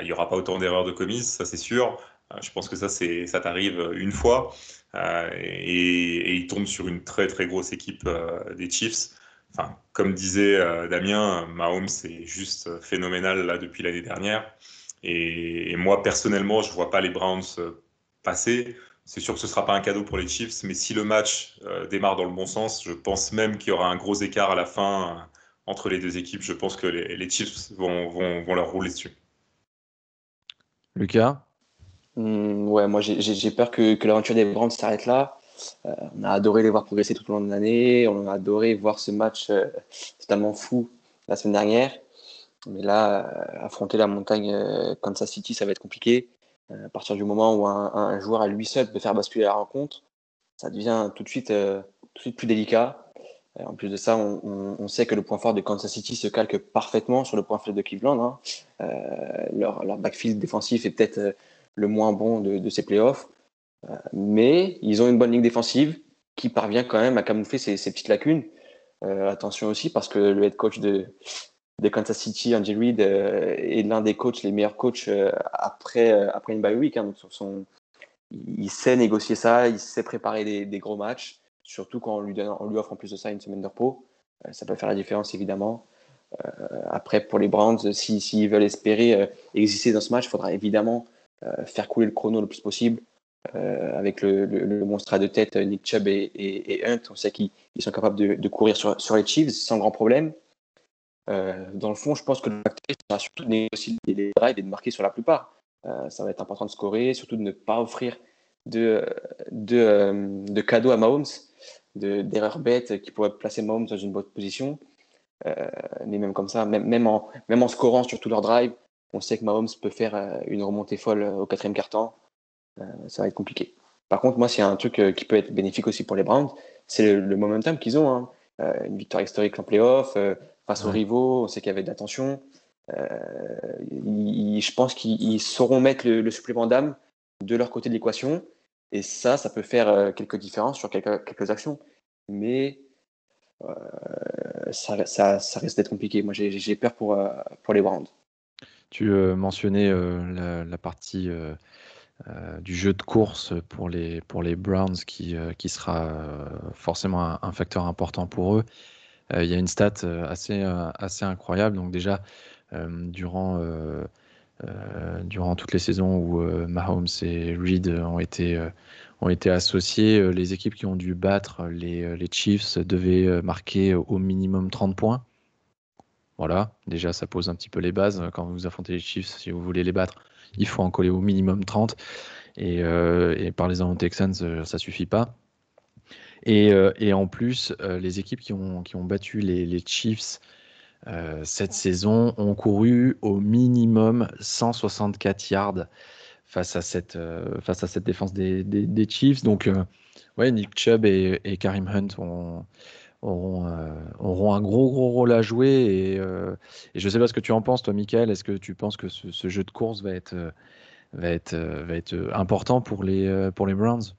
il n'y aura pas autant d'erreurs de commises, ça c'est sûr. je pense que ça, ça t'arrive une fois et, il tombe sur une très très grosse équipe des Chiefs. Enfin, comme disait Damien, Mahomes c'est juste phénoménal là depuis l'année dernière. Et, moi personnellement, je vois pas les Browns passer. C'est sûr que ce ne sera pas un cadeau pour les Chiefs, mais si le match euh, démarre dans le bon sens, je pense même qu'il y aura un gros écart à la fin euh, entre les deux équipes. Je pense que les, Chiefs vont, vont, leur rouler dessus. Lucas? Hmm, Ouais, moi j'ai peur que, que l'aventure des Browns s'arrête là. Euh, on a adoré les voir progresser tout au long de l'année. On a adoré voir ce match totalement fou la semaine dernière. Mais là, affronter la montagne Kansas City, ça va être compliqué. Euh, à partir du moment où un, joueur à lui seul peut faire basculer la rencontre, ça devient tout de suite, euh, tout de suite plus délicat. Euh, en plus de ça, on, sait que le point fort de Kansas City se calque parfaitement sur le point faible de Cleveland. Hein. leur, backfield défensif est peut-être le moins bon de, ces playoffs. mais ils ont une bonne ligne défensive qui parvient quand même à camoufler ces, ces petites lacunes. attention aussi parce que le head coach de, de Kansas City, Andy Reid euh, est l'un des coachs, les meilleurs coachs euh, après, euh, après une bye week. Hein, donc son, il sait négocier ça, il sait préparer des, gros matchs, surtout quand on lui, offre en plus de ça une semaine de repos. ça peut faire la différence évidemment. après, pour les Browns, s'ils si, veulent espérer exister dans ce match, il faudra évidemment faire couler le chrono le plus possible. avec le, monstre à deux têtes, Nick Chubb et, et, Hunt, on sait qu'ils sont capables de, courir sur, sur, les Chiefs sans grand problème. Euh, dans le fond, je pense que le facteur sera surtout de négocier les drives et de marquer sur la plupart. Euh, ça va être important de scorer, surtout de ne pas offrir de, de, euh, de cadeaux à Mahomes, d'erreurs bêtes qui pourraient placer Mahomes dans une bonne position. mais même comme ça, même, en, même scorant sur tous leurs drives, on sait que Mahomes peut faire une remontée folle au quatrième quart-temps. ça va être compliqué. Par contre, moi, s'il y a un truc qui peut être bénéfique aussi pour les Browns, c'est le, momentum qu'ils ont. Hein. une victoire historique en playoff, face aux rivaux. On sait qu'il y avait de l'attention. Euh, je pense qu'ils sauront mettre le, supplément d'âme de leur côté de l'équation. Et ça, ça peut faire euh, quelques différences sur quelques, quelques actions. Mais euh, ça, ça, ça, risque d'être compliqué. Moi, j'ai peur pour, pour les Browns. Tu mentionnais la, la, partie du jeu de course pour les, pour les Browns qui, qui sera forcément un, facteur important pour eux. Euh, il y a une stat euh, assez, euh, assez incroyable. Donc déjà, durant, toutes les saisons où Mahomes et Reed ont été, associés, les équipes qui ont dû battre les, Chiefs devaient marquer au minimum 30 points. Voilà, déjà ça pose un petit peu les bases. Quand vous affrontez les Chiefs, si vous voulez les battre, il faut en coller au minimum 30. Et, par les Texans, ça suffit pas. Euh, et, en plus, euh, les équipes qui ont, qui ont battu les, Chiefs euh, cette saison ont couru au minimum 164 yards face à cette, face à cette défense des, des, Chiefs. Donc, ouais, Nick Chubb et, Karim Hunt auront, auront, un gros, gros rôle à jouer. Et, et je ne sais pas ce que tu en penses, toi, Michael. Est-ce que tu penses que ce, ce, jeu de course va être, va être, va être important pour les, pour les Browns?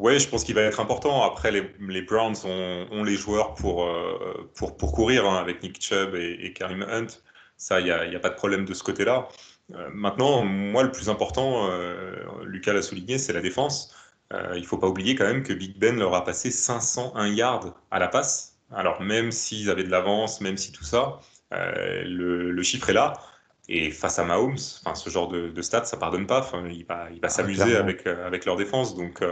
Oui, je pense qu'il va être important. Après, les, Browns ont, les joueurs pour, euh, pour, pour courir hein, avec Nick Chubb et, Karim Hunt. Ça, il n'y a, pas de problème de ce côté-là. Euh, maintenant, moi, le plus important, euh, Lucas l'a souligné, c'est la défense. il ne faut pas oublier quand même que Big Ben leur a passé 501 yards à la passe. Alors, même s'ils avaient de l'avance, même si tout ça, le, chiffre est là. Et face à Mahomes, ce genre de, stats, ça pardonne pas. il va, il va ah, s'amuser avec, avec leur défense. Donc,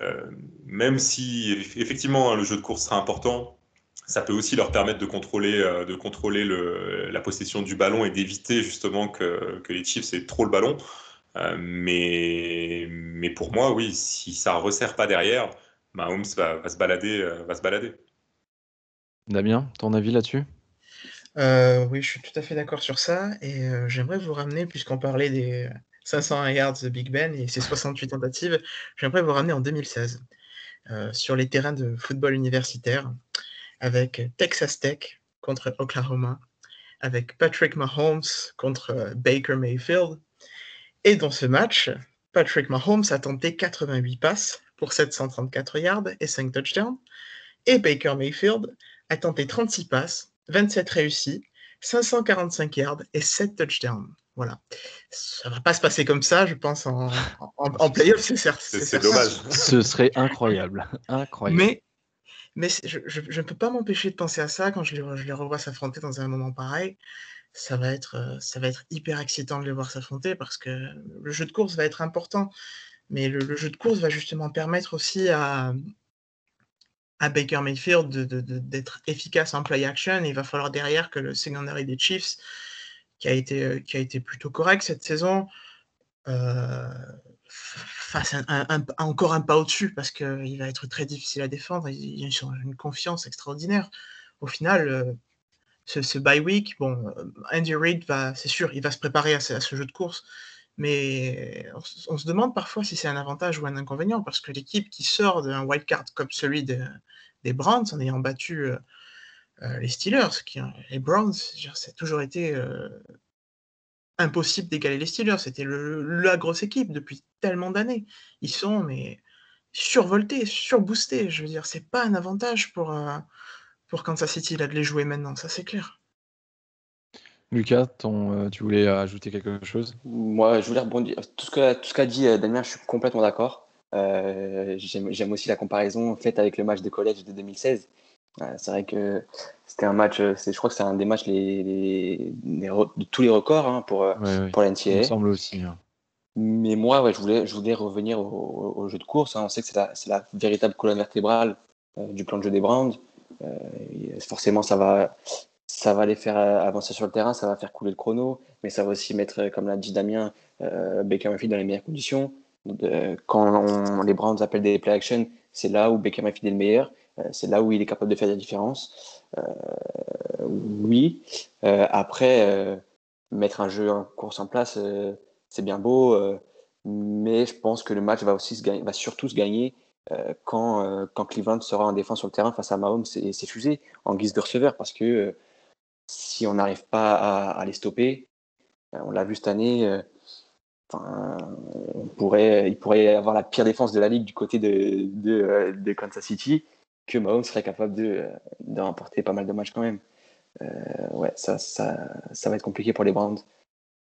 euh, même si effectivement hein, le jeu de course sera important, ça peut aussi leur permettre de contrôler, euh, de contrôler le, la possession du ballon et d'éviter justement que, que, les Chiefs aient trop le ballon. Euh, mais, mais pour moi, oui, si ça ne resserre pas derrière, Mahomes va, va, se balader, va se balader. Damien, ton avis là-dessus? Oui, je suis tout à fait d'accord sur ça. Et j'aimerais vous ramener, puisqu'on parlait des, 501 yards de Big Ben et ses 68 tentatives, j'aimerais vous ramener en 2016 euh, sur les terrains de football universitaire avec Texas Tech contre Oklahoma, avec Patrick Mahomes contre euh, Baker Mayfield. Et dans ce match, Patrick Mahomes a tenté 88 passes pour 734 yards et 5 touchdowns, et Baker Mayfield a tenté 36 passes, 27 réussis, 545 yards et 7 touchdowns. Voilà. Ça va pas se passer comme ça, je pense, en, en, playoff, c'est certes. C'est dommage. Ce serait incroyable. incroyable. Mais, mais je, ne peux pas m'empêcher de penser à ça quand je les, je les revois s'affronter dans un moment pareil. Ça va, être, euh, ça va être hyper excitant de les voir s'affronter parce que le jeu de course va être important. Mais le, jeu de course va justement permettre aussi à, à Baker Mayfield d'être efficace en play action. il va falloir derrière que le secondary des Chiefs qui a été, euh, qui a été plutôt correct cette saison, euh, fasse encore un pas au-dessus parce qu'il va être très difficile à défendre. Ils, ont une confiance extraordinaire. Au final, euh, ce, ce, bye week, bon, Andy Reid c'est sûr, il va se préparer à ce, jeu de course, mais on, se demande parfois si c'est un avantage ou un inconvénient parce que l'équipe qui sort d'un wildcard comme celui des Browns en ayant battu euh, les Steelers, qui, les Browns, a toujours été euh, impossible d'égaler les Steelers. C'était la grosse équipe depuis tellement d'années. Ils sont mais survoltés, surboostés. Je veux dire, c'est pas un avantage pour, euh, pour Kansas City là, de les jouer maintenant, ça c'est clair. Lucas, ton, tu voulais ajouter quelque chose? Moi, je voulais rebondir. Tout ce qu'a ce qu'a dit Damien, je suis complètement d'accord. J'aime aussi la comparaison faite avec le match de collège de 2016 c'est vrai que c'était un match, euh, je crois que c'est un des matchs les, de tous les records hein, pour, euh, pour NCAA. Il me semble aussi. Hein. Mais moi, ouais, je, voulais, je voulais revenir au, jeu de course. Hein. On sait que c'est la, la, véritable colonne vertébrale euh, du plan de jeu des Browns. forcément, ça va, ça va les faire avancer sur le terrain, ça va faire couler le chrono, mais ça va aussi mettre, comme l'a dit Damien, Baker Mayfield dans les meilleures conditions. quand les Browns appellent des play action, c'est là où Baker Mayfield est le meilleur. Euh, c'est là où il est capable de faire la différence. Euh, oui. Euh, après, mettre un jeu en course en place, c'est bien beau, mais je pense que le match va aussi se gagner, va surtout se gagner quand, quand Cleveland sera en défense sur le terrain face à Mahomes et ses fusées en guise de receveur, parce que si on n'arrive pas à, les stopper, on l'a vu cette année, pourrait, il pourrait avoir la pire défense de la ligue du côté de, de Kansas City que Mahomes serait capable de, de remporter pas mal de matchs quand même. Euh, ouais, ça, ça, ça va être compliqué pour les Browns.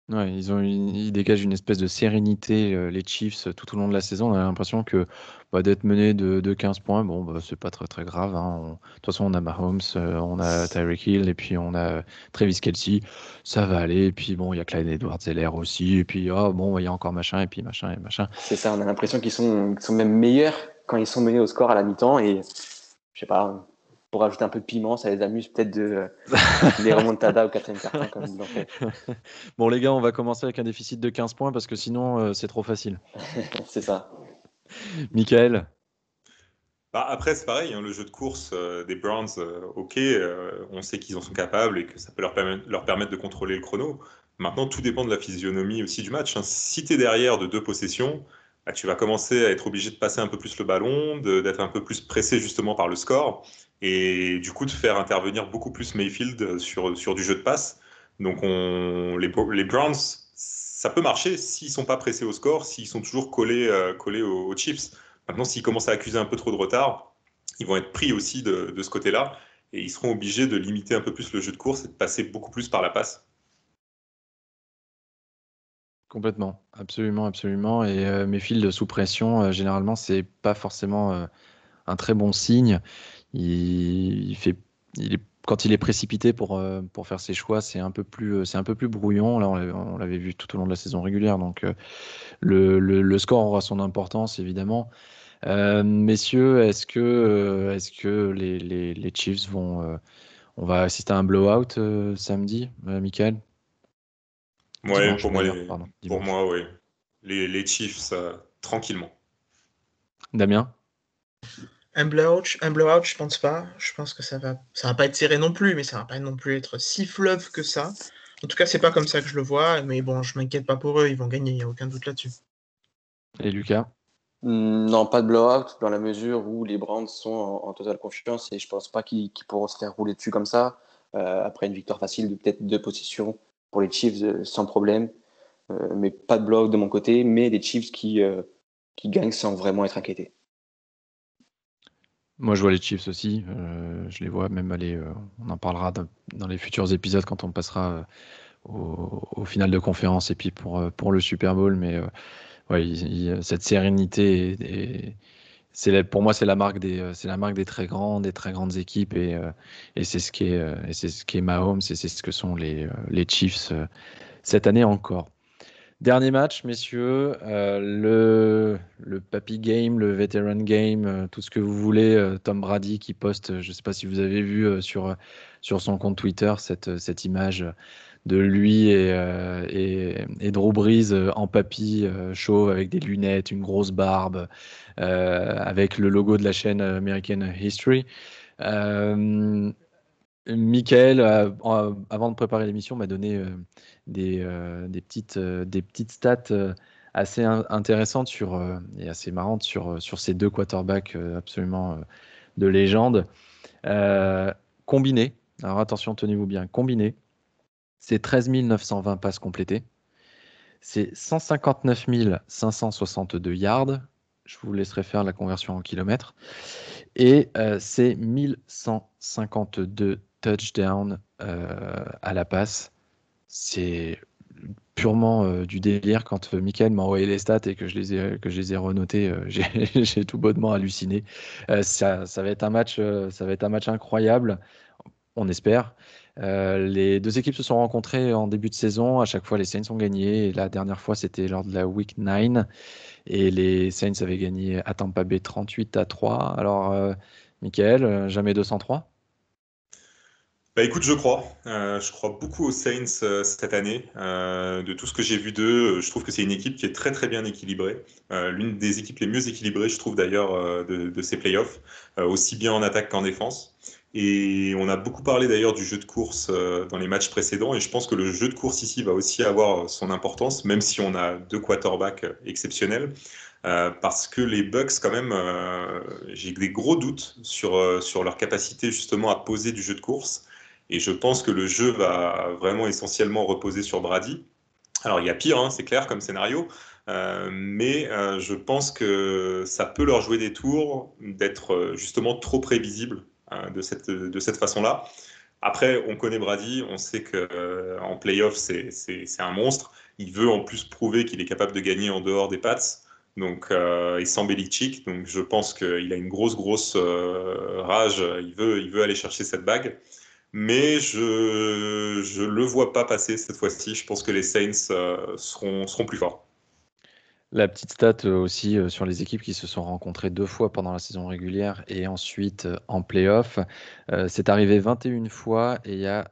Ouais, ils, ont ils dégagent une espèce de sérénité, euh, les Chiefs, tout au long de la saison. On a l'impression que bah, d'être mené de, de, 15 points, bon, bah, c'est pas très très grave. Hein. de toute façon, on a Mahomes, euh, on a Tyreek Hill, et puis on a Travis Kelsey. Ça va aller. Et puis bon, il y a Clyde Edwards Zeller aussi. Et puis, oh, bon, il y a encore machin, et puis machin, et machin. C'est ça, on a l'impression qu'ils sont, sont même meilleurs quand ils sont menés au score à la mi-temps. Et je sais pas, pour ajouter un peu de piment, ça les amuse peut-être de les remontada au quatrième carton comme ils l'ont fait. Bon les gars, on va commencer avec un déficit de 15 points parce que sinon euh, c'est trop facile. c'est ça. Michael bah, après, c'est pareil, hein, le jeu de course euh, des Browns, euh, ok, on sait qu'ils en sont capables et que ça peut leur permettre, leur permettre de contrôler le chrono. Maintenant, tout dépend de la physionomie aussi du match. Hein. Si tu es derrière de deux possessions, bah, tu vas commencer à être obligé de passer un peu plus le ballon, d'être un peu plus pressé justement par le score, et du coup de faire intervenir beaucoup plus Mayfield sur, sur du jeu de passe. Donc on, les, Browns, ça peut marcher s'ils sont pas pressés au score, s'ils sont toujours collés, euh, aux, chips. Maintenant, s'ils commencent à accuser un peu trop de retard, ils vont être pris aussi de ce côté-là, et ils seront obligés de limiter un peu plus le jeu de course et de passer beaucoup plus par la passe. Complètement, absolument, absolument. Et euh, mes fils sous pression, euh, généralement, c'est pas forcément euh, un très bon signe. Il, fait, quand il est précipité pour, pour faire ses choix, c'est un peu plus, c'est un peu plus brouillon. Là, on l'avait vu tout au long de la saison régulière. Donc, le, le, score aura son importance, évidemment. messieurs, est-ce que, est-ce que les, les, Chiefs vont, on va assister à un blowout samedi, Michael? Ouais, pour, moi, les, pour moi, oui. Les, les Chiefs, tranquillement. Damien? Un blowout, un blowout, je pense pas. Je pense que ça va, ça va pas être serré non plus, mais ça va pas non plus être si fleuve que ça. En tout cas, c'est pas comme ça que je le vois, mais bon, je m'inquiète pas pour eux, ils vont gagner, il n'y a aucun doute là-dessus. Et Lucas? Hmm, Non, pas de blowout, dans la mesure où les Browns sont en, totale confiance et je pense pas qu'ils pourront se faire rouler dessus comme ça. Euh, après une victoire facile de peut-être deux positions pour les Chiefs euh, sans problème. Euh, mais pas de bloc de mon côté, mais des Chiefs qui, euh, qui gagnent sans vraiment être inquiétés. Moi, je vois les Chiefs aussi. je les vois même aller. on en parlera dans, les futurs épisodes quand on passera au, final de conférence et puis pour, pour le Super Bowl. Mais cette sérénité, c'est pour moi, c'est la, marque des, c'est la marque des très grandes, des très grandes équipes et, et c'est ce qui est, et c'est ce qui est Mahomes et c'est ce que sont les, les Chiefs cette année encore. Dernier match, messieurs, euh, le, le Papy Game, le Veteran Game, euh, tout ce que vous voulez. Euh, Tom Brady qui poste, je ne sais pas si vous avez vu sur, sur son compte Twitter cette, cette image de lui et, et, et Drew Brees en papy chauve avec des lunettes, une grosse barbe, avec le logo de la chaîne American History. Michael, avant de préparer l'émission, m'a donné des, euh, des, petites, euh, des petites stats euh, assez intéressantes sur, et assez marrantes sur, sur ces deux quarterbacks absolument de légende. combiné, alors attention, tenez-vous bien, combiné, c'est 13 920 passes complétées, c'est 159 562 yards, je vous laisserai faire la conversion en kilomètres, et c'est 1152 touchdowns à la passe c'est purement euh, du délire. Quand euh, Michael m'a envoyé les stats et que je les ai, que je les ai renotées, euh, j'ai tout bonnement halluciné. Ça, ça, va être un match, ça va être un match incroyable, on espère. Les deux équipes se sont rencontrées en début de saison. À chaque fois, les Saints ont gagné. La dernière fois, c'était lors de la Week 9. Et les Saints avaient gagné à Tampa Bay 38 à 3. Alors, Michael, jamais 203 bah écoute, je crois. Euh, je crois beaucoup aux Saints euh, cette année. Euh, de tout ce que j'ai vu d'eux, je trouve que c'est une équipe qui est très très bien équilibrée. L'une des équipes les mieux équilibrées, je trouve d'ailleurs, de, de, ces playoffs, aussi bien en attaque qu'en défense. Et on a beaucoup parlé d'ailleurs du jeu de course dans les matchs précédents. Et je pense que le jeu de course ici va aussi avoir son importance, même si on a deux quarterbacks exceptionnels. parce que les Bucks, quand même, j'ai des gros doutes sur, sur leur capacité justement à poser du jeu de course. Et je pense que le jeu va vraiment essentiellement reposer sur Brady. Alors il y a pire, hein, c'est clair comme scénario, euh, mais euh, je pense que ça peut leur jouer des tours d'être euh, justement trop prévisible de cette, de cette façon-là. Après, on connaît Brady, on sait qu'en playoff, c'est un monstre. Il veut en plus prouver qu'il est capable de gagner en dehors des Pats. Donc, et sans. Donc, je pense qu'il a une grosse, grosse rage. Il veut, il veut aller chercher cette bague mais je ne le vois pas passer cette fois-ci. Je pense que les Saints euh, seront, seront plus forts. La petite stat euh, aussi euh, sur les équipes qui se sont rencontrées deux fois pendant la saison régulière et ensuite en playoff. c'est arrivé 21 fois et il y a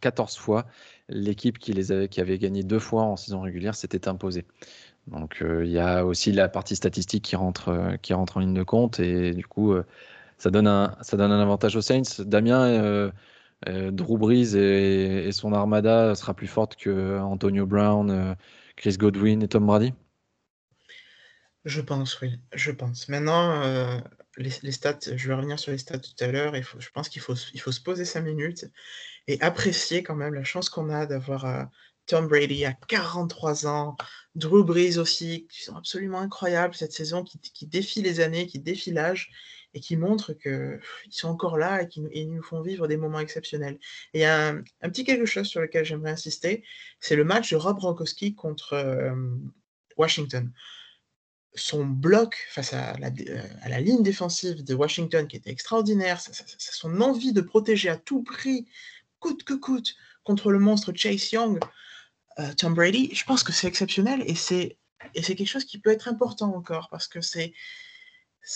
14 fois l'équipe qui, avait, gagné deux fois en saison régulière s'était imposée. Donc il y a aussi la partie statistique qui rentre, qui rentre en ligne de compte et du coup ça, donne un, avantage aux Saints. Damien, euh, Drew Brees et, son armada sera plus forte que Antonio Brown, euh, Chris Godwin et Tom Brady? Je pense, oui. Je pense. Maintenant, euh, les, stats, je vais revenir sur les stats tout à l'heure. Je pense qu'il faut, il faut se poser cinq minutes et apprécier quand même la chance qu'on a d'avoir Tom Brady à 43 ans, Drew Brees aussi, qui sont absolument incroyables cette saison, qui, qui défie les années, qui défie l'âge et qui montrent qu'ils sont encore là et qui nous font vivre des moments exceptionnels. Et il y a un, petit quelque chose sur lequel j'aimerais insister, c'est le match de Rob Gronkowski contre euh, Washington. Son bloc face à la, euh, à la, ligne défensive de Washington qui était extraordinaire, son envie de protéger à tout prix, coûte que coûte, contre le monstre Chase Young, euh, Tom Brady, je pense que c'est exceptionnel et c'est quelque chose qui peut être important encore parce que c'est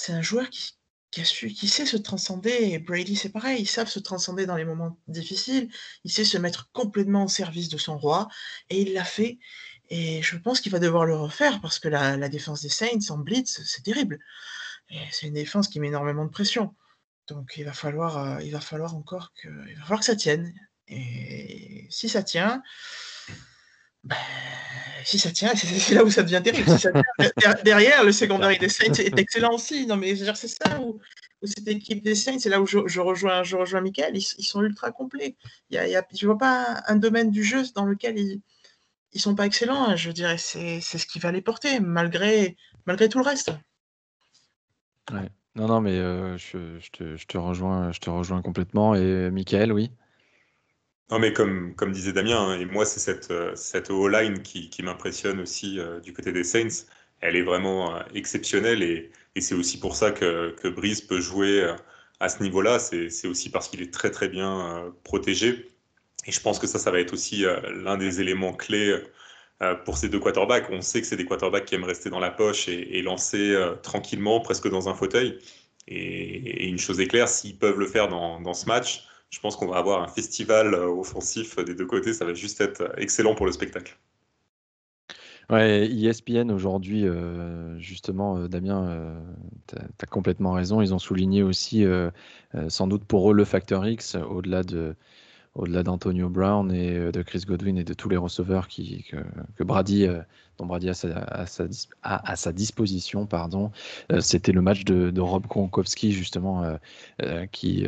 un joueur qui, qui, a su, qui sait se transcender. Et Brady, c'est pareil, ils savent se transcender dans les moments difficiles. Il sait se mettre complètement au service de son roi. Et il l'a fait. Et je pense qu'il va devoir le refaire parce que la, défense des Saints en blitz, c'est terrible. C'est une défense qui met énormément de pression. Donc il va falloir, euh, il va falloir encore que, il que ça tienne. Et si ça tient, ben, si ça tient, c'est là où ça devient terrible. derrière, le secondaire des Saints est excellent aussi. Non, mais c'est ça où, cette équipe des Saints, c'est là où je, rejoins, je rejoins Michael. Ils, sont ultra complets. Il y a, je ne vois pas un domaine du jeu dans lequel ils ne sont pas excellents. Hein. Je dirais c'est ce qui va les porter, malgré, malgré tout le reste. Non, non, mais euh, je, te, je, te, rejoins, je te rejoins complètement. Et Michael, oui Non, mais comme, comme disait Damien, hein, et moi, c'est cette, euh, cette O-line qui, qui m'impressionne aussi euh, du côté des Saints. Elle est vraiment euh, exceptionnelle et, et c'est aussi pour ça que, que Breeze peut jouer à ce niveau-là. C'est aussi parce qu'il est très, très bien protégé. Et je pense que ça, ça va être aussi l'un des éléments clés pour ces deux quarterbacks. On sait que c'est des quarterbacks qui aiment rester dans la poche et, lancer tranquillement, presque dans un fauteuil. Et, une chose est claire, s'ils peuvent le faire dans, ce match, je pense qu'on va avoir un festival euh, offensif des deux côtés. Ça va juste être excellent pour le spectacle. Ouais, ESPN aujourd'hui, euh, justement, euh, Damien, tu as, complètement raison. Ils ont souligné aussi, sans doute pour eux, le facteur X, au-delà de, au-delà d'Antonio Brown et euh, de Chris Godwin et de tous les receveurs que, Brady, euh, dont Brady a à sa disposition, pardon, euh, c'était le match de, Rob Gronkowski justement qui,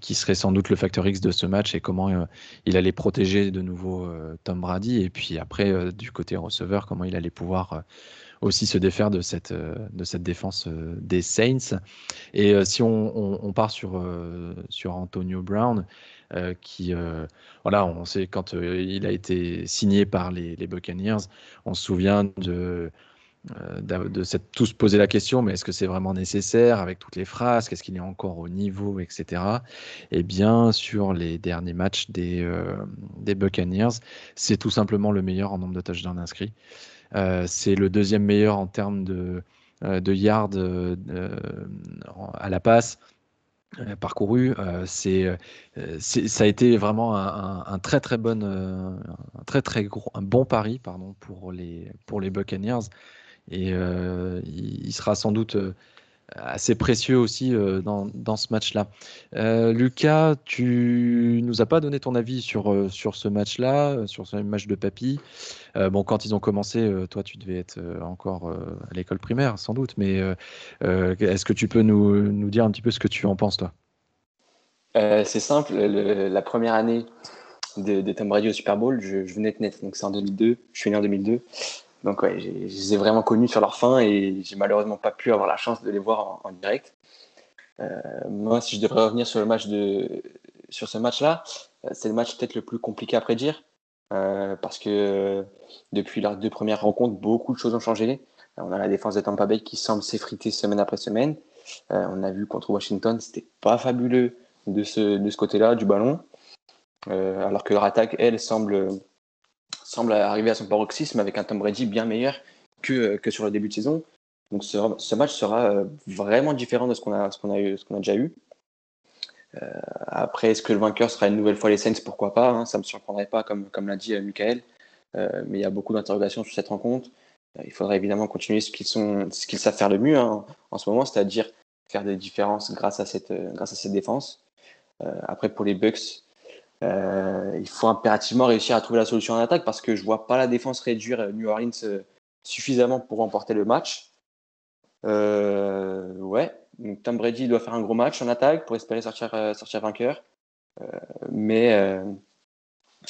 qui serait sans doute le facteur X de ce match et comment il allait protéger de nouveau Tom Brady et puis après du côté receveur comment il allait pouvoir aussi se défaire de cette, de cette défense des Saints. Et si on, on, part sur, sur Antonio Brown, euh, qui, euh, voilà, on sait quand euh, il a été signé par les, Buccaneers, on se souvient de, de s'être tous posé la question, mais est-ce que c'est vraiment nécessaire avec toutes les phrases Qu'est-ce qu'il est encore au niveau, etc. Eh bien, sur les derniers matchs des, des Buccaneers, c'est tout simplement le meilleur en nombre de touchdowns inscrits. c'est le deuxième meilleur en termes de, de yards à la passe. Euh, parcouru, euh, c'est, ça a été vraiment un, très très bon, euh, un très très gros, un bon pari pardon pour les pour les Buccaneers. Et il, sera sans doute assez précieux aussi euh, dans, dans, ce match-là. Euh, Lucas, tu nous as pas donné ton avis sur, euh, sur ce match-là, sur ce match de Papy. bon, quand ils ont commencé, toi, tu devais être encore à l'école primaire, sans doute, mais est-ce que tu peux nous, nous, dire un petit peu ce que tu en penses, toi? C'est simple, la première année de, Tom Brady au Super Bowl, je, je venais de naître, donc c'est en 2002, je suis né en 2002. Donc ouais, je les ai vraiment connus sur leur fin et j'ai malheureusement pas pu avoir la chance de les voir en, direct. Euh, moi, si je devrais revenir sur le match de, sur ce match-là, euh, c'est le match peut-être le plus compliqué à prédire euh, parce que depuis leurs deux premières rencontres, beaucoup de choses ont changé. On a la défense de Tampa Bay qui semble s'effriter semaine après semaine. on a vu contre Washington, c'était pas fabuleux de ce, de ce côté-là du ballon, alors que leur attaque, elle, semble semble arriver à son paroxysme avec un Tom Brady bien meilleur que, euh, que sur le début de saison. Donc ce, match sera euh, vraiment différent de ce qu'on a, ce a, eu, a déjà eu. Euh, après, est-ce que le vainqueur sera une nouvelle fois les Saints? Pourquoi pas hein, Ça ne me surprendrait pas, comme, comme l'a dit Michael. mais il y a beaucoup d'interrogations sur cette rencontre. il faudra évidemment continuer ce qu'ils, sont, savent faire le mieux hein, en ce moment, c'est-à-dire faire des différences grâce à cette, grâce à cette défense. après, pour les Bucks, euh, il faut impérativement réussir à trouver la solution en attaque parce que je vois pas la défense réduire New Orleans euh, suffisamment pour remporter le match. Euh, ouais, donc Tom Brady doit faire un gros match en attaque pour espérer sortir, vainqueur. mais,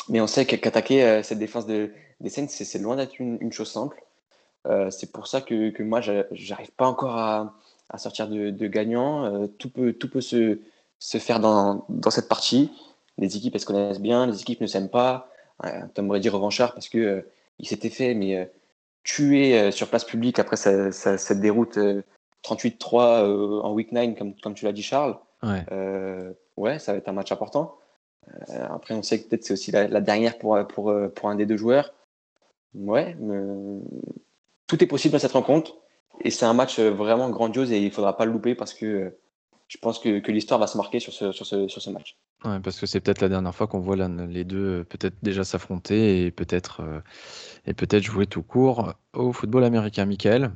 mais on sait qu'attaquer cette défense de, des Saints, c'est loin d'être une, chose simple. c'est pour ça que, que moi, j'arrive pas encore à, à sortir de, de gagnant. tout peut, tout peut se, se faire dans, dans cette partie les équipes elles se connaissent bien, les équipes ne s'aiment pas. Tom Brady revanchard parce que euh, il s'était fait mais euh, tuer euh, sur place publique après cette déroute 38-3 en week 9 comme, comme tu l'as dit Charles. Ouais. ouais. ça va être un match important. après on sait que peut-être c'est aussi la, dernière pour, pour, pour un des deux joueurs. Ouais, tout est possible dans cette rencontre et c'est un match vraiment grandiose et il faudra pas le louper parce que je pense que, que l'histoire va se marquer sur ce, sur ce, sur ce match. Ouais, parce que c'est peut-être la dernière fois qu'on voit les deux euh, peut-être déjà s'affronter et peut-être euh, et peut-être jouer tout court au football américain. Michael?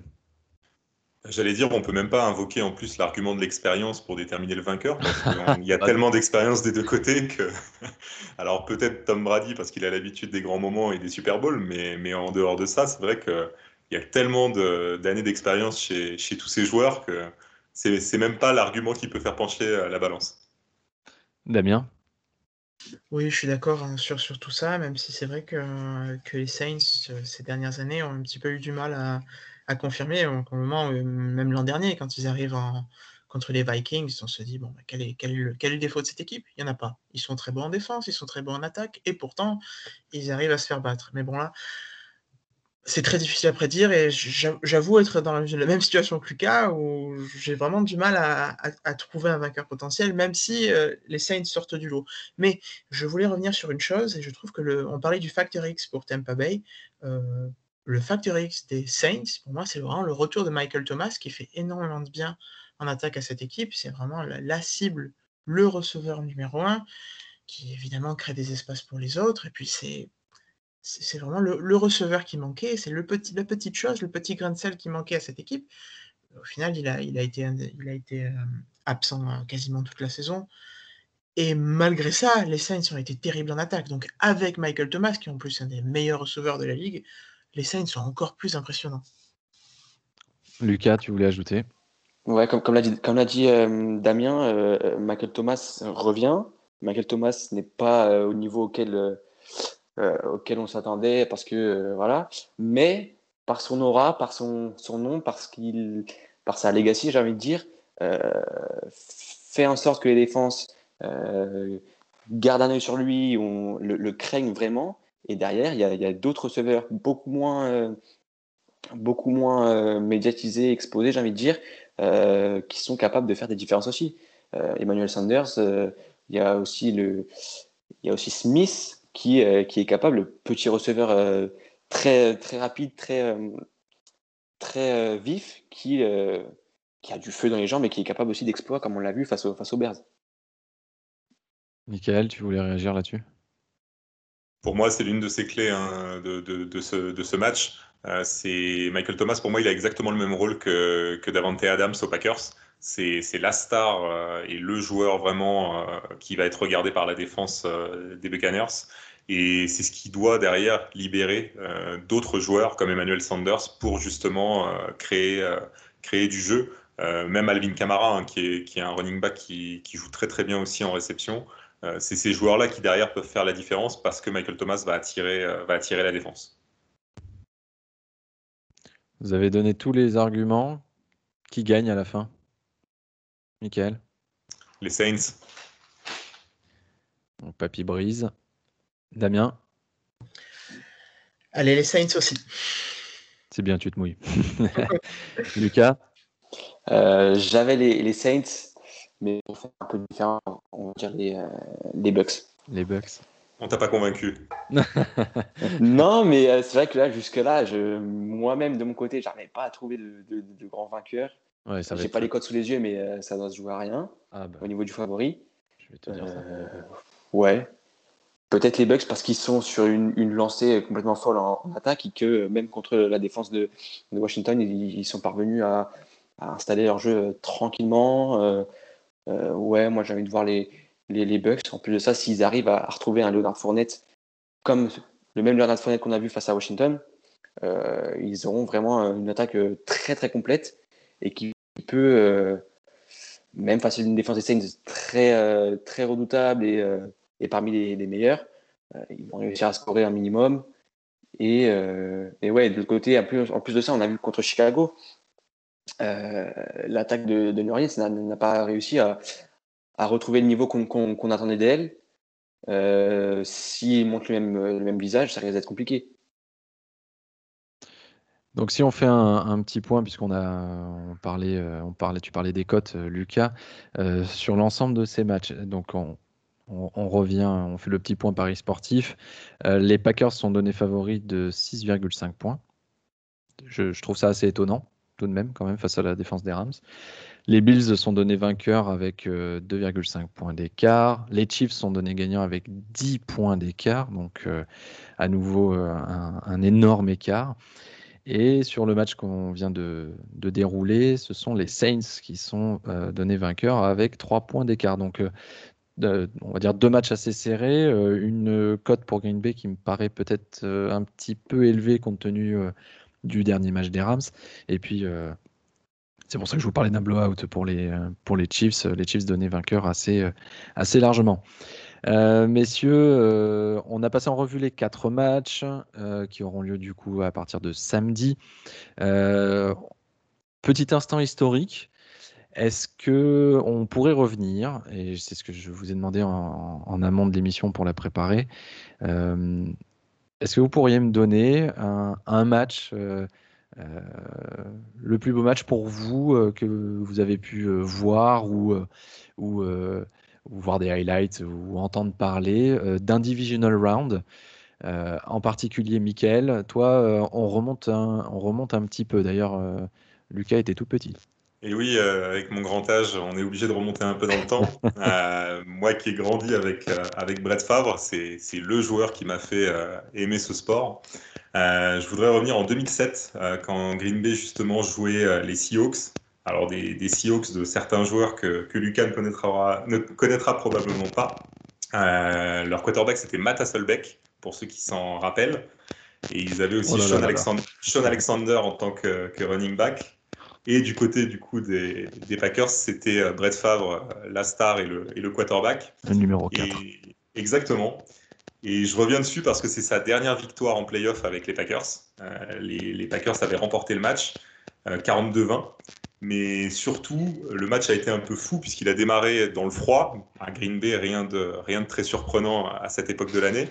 J'allais dire, on peut même pas invoquer en plus l'argument de l'expérience pour déterminer le vainqueur. Il y a tellement d'expérience des deux côtés que. Alors peut-être Tom Brady parce qu'il a l'habitude des grands moments et des Super Bowls, mais, mais en dehors de ça, c'est vrai qu'il y a tellement d'années d'expérience chez, chez tous ces joueurs que c'est même pas l'argument qui peut faire pencher euh, la balance. Damien? Oui, je suis d'accord hein, sur, sur tout ça, même si c'est vrai que, que les Saints, euh, ces dernières années, ont un petit peu eu du mal à, à confirmer. Au moment, euh, même l'an dernier, quand ils arrivent en, contre les Vikings, on se dit, bon, bah, quel, est, quel, est le, défaut de cette équipe? Il n'y en a pas. Ils sont très bons en défense, ils sont très bons en attaque, et pourtant, ils arrivent à se faire battre. Mais bon, là, c'est très difficile à prédire et j'avoue être dans la même situation que Lucas où j'ai vraiment du mal à, trouver un vainqueur potentiel, même si euh, les Saints sortent du lot. Mais je voulais revenir sur une chose et je trouve que on parlait du Factor X pour Tampa Bay. Euh, le Factor X des Saints, pour moi, c'est vraiment le retour de Michael Thomas qui fait énormément de bien en attaque à cette équipe. C'est vraiment la, cible, le receveur numéro un, qui évidemment crée des espaces pour les autres. Et puis c'est c'est vraiment le, receveur qui manquait, c'est le petit, la petite chose, le petit grain de sel qui manquait à cette équipe. Au final, il a, il a été, il a été euh, absent euh, quasiment toute la saison. Et malgré ça, les Saints ont été terribles en attaque. Donc avec Michael Thomas, qui est en plus un des meilleurs receveurs de la ligue, les Saints sont encore plus impressionnants. Lucas, tu voulais ajouter? Ouais, comme, comme l'a dit, comme l'a dit euh, Damien, Michael Thomas revient. Michael Thomas n'est pas au niveau auquel euh, auquel on s'attendait parce que euh, voilà, mais par son aura, par son, son nom, parce qu'il, par sa legacy, j'ai envie de dire, euh, fait en sorte que les défenses gardent un œil sur lui, on le, craignent vraiment. Et derrière, il y a, y a d'autres receveurs beaucoup moins, beaucoup moins médiatisés, exposés, j'ai envie de dire, qui sont capables de faire des différences aussi. Emmanuel Sanders, il y a aussi le, il y a aussi Smith qui, euh, qui est capable, petit receveur euh, très, très rapide, très, euh, très vif, qui, qui a du feu dans les jambes et qui est capable aussi d'exploits, comme on l'a vu face, au, face aux Bears. Michael, tu voulais réagir là-dessus? Pour moi, c'est l'une de ces clés hein, de, de, de, ce, de, ce, match. c'est Michael Thomas, pour moi, il a exactement le même rôle que, que Davante Adams aux Packers c'est la star euh, et le joueur vraiment euh, qui va être regardé par la défense euh, des Buccaneers. Et c'est ce qui doit derrière libérer d'autres joueurs comme Emmanuel Sanders pour justement créer, créer du jeu. même Alvin Kamara, hein, qui, est, qui, est, un running back qui, qui, joue très très bien aussi en réception. c'est ces joueurs-là qui derrière peuvent faire la différence parce que Michael Thomas va attirer, va attirer la défense. Vous avez donné tous les arguments. Qui gagne à la fin? Michael Les Saints. Papy Brise. Damien Allez, les Saints aussi. C'est bien, tu te mouilles. Lucas euh, J'avais les, Saints, mais pour faire un peu différent, on va dire les, euh, les Bucks. Les Bucks. On t'a pas convaincu. non, mais euh, c'est vrai que là, jusque-là, moi-même, de mon côté, j'arrivais pas à trouver de, de grands vainqueurs. Ouais, J'ai pas les codes sous les yeux, mais euh, ça doit se jouer à rien ah, bah. au niveau du favori. Je vais te dire ça. Euh, ouais. Peut-être les Bucks parce qu'ils sont sur une, une, lancée complètement folle en, attaque et que même contre la défense de, de Washington, ils, sont parvenus à, à, installer leur jeu euh, tranquillement. ouais, moi j'ai envie de voir les, les, les, Bucks. En plus de ça, s'ils arrivent à, retrouver un Leonard Fournette comme le même Leonard Fournette qu'on a vu face à Washington, ils auront vraiment une attaque très très complète et qui peut, euh, même face à une défense des Saints très, euh, très redoutable et, euh, et parmi les, les meilleurs, ils vont réussir à scorer un minimum. Et, et ouais, de l'autre côté, en plus, en plus de ça, on a vu contre Chicago, l'attaque de, de New Orleans n'a pas réussi à, à, retrouver le niveau qu'on attendait d'elle. S'ils montrent le même, le même visage, ça risque d'être compliqué. Donc si on fait un, petit point, puisqu'on a parlé, euh, on parlait, tu parlais des cotes, euh, Lucas, euh, sur l'ensemble de ces matchs. Donc on, revient, on fait le petit point Paris sportif. les Packers sont donnés favoris de 6,5 points. Je, trouve ça assez étonnant, tout de même, quand même, face à la défense des Rams. Les Bills sont donnés vainqueurs avec 2,5 points d'écart. Les Chiefs sont donnés gagnants avec 10 points d'écart. Donc à nouveau un énorme écart. Et sur le match qu'on vient de, dérouler, ce sont les Saints qui sont euh, donnés vainqueurs avec trois points d'écart. Donc, euh, on va dire deux matchs assez serrés, euh, une cote pour Green Bay qui me paraît peut-être un petit peu élevée compte tenu du dernier match des Rams. Et puis, c'est pour ça que je vous parlais d'un blowout pour les, pour les Chiefs. Les Chiefs donnés vainqueurs assez, assez largement. Euh, messieurs, euh, on a passé en revue les quatre matchs euh, qui auront lieu du coup à partir de samedi. petit instant historique. Est-ce que on pourrait revenir, et c'est ce que je vous ai demandé en, amont de l'émission pour la préparer, est-ce que vous pourriez me donner un, match, le plus beau match pour vous que vous avez pu voir ou, ou, voir des highlights ou entendre parler d'un divisional round en particulier, Michael, toi, on, remonte on remonte un petit peu. D'ailleurs, Lucas était tout petit. Et oui, euh, avec mon grand âge, on est obligé de remonter un peu dans le temps. Euh, moi qui ai grandi avec, euh, avec Brett Favre, c'est le joueur qui m'a fait aimer ce sport. je voudrais revenir en 2007, quand Green Bay justement jouait les Seahawks. Alors des, des, Seahawks de certains joueurs que, que Lucas ne connaîtra, ne connaîtra probablement pas. leur quarterback, c'était Matt Hasselbeck, pour ceux qui s'en rappellent. Et ils avaient aussi oh Sean, Alexander, Sean, Alexander, en tant que, que running back. Et du côté du coup des, Packers, c'était euh, Brett Favre, euh, la star et le, et le quarterback. Le numéro 4. exactement. Et je reviens dessus parce que c'est sa dernière victoire en playoff avec les Packers. Euh, les, Packers avaient remporté le match 42-20. Mais surtout, le match a été un peu fou puisqu'il a démarré dans le froid. À Green Bay, rien de, rien de très surprenant à cette époque de l'année.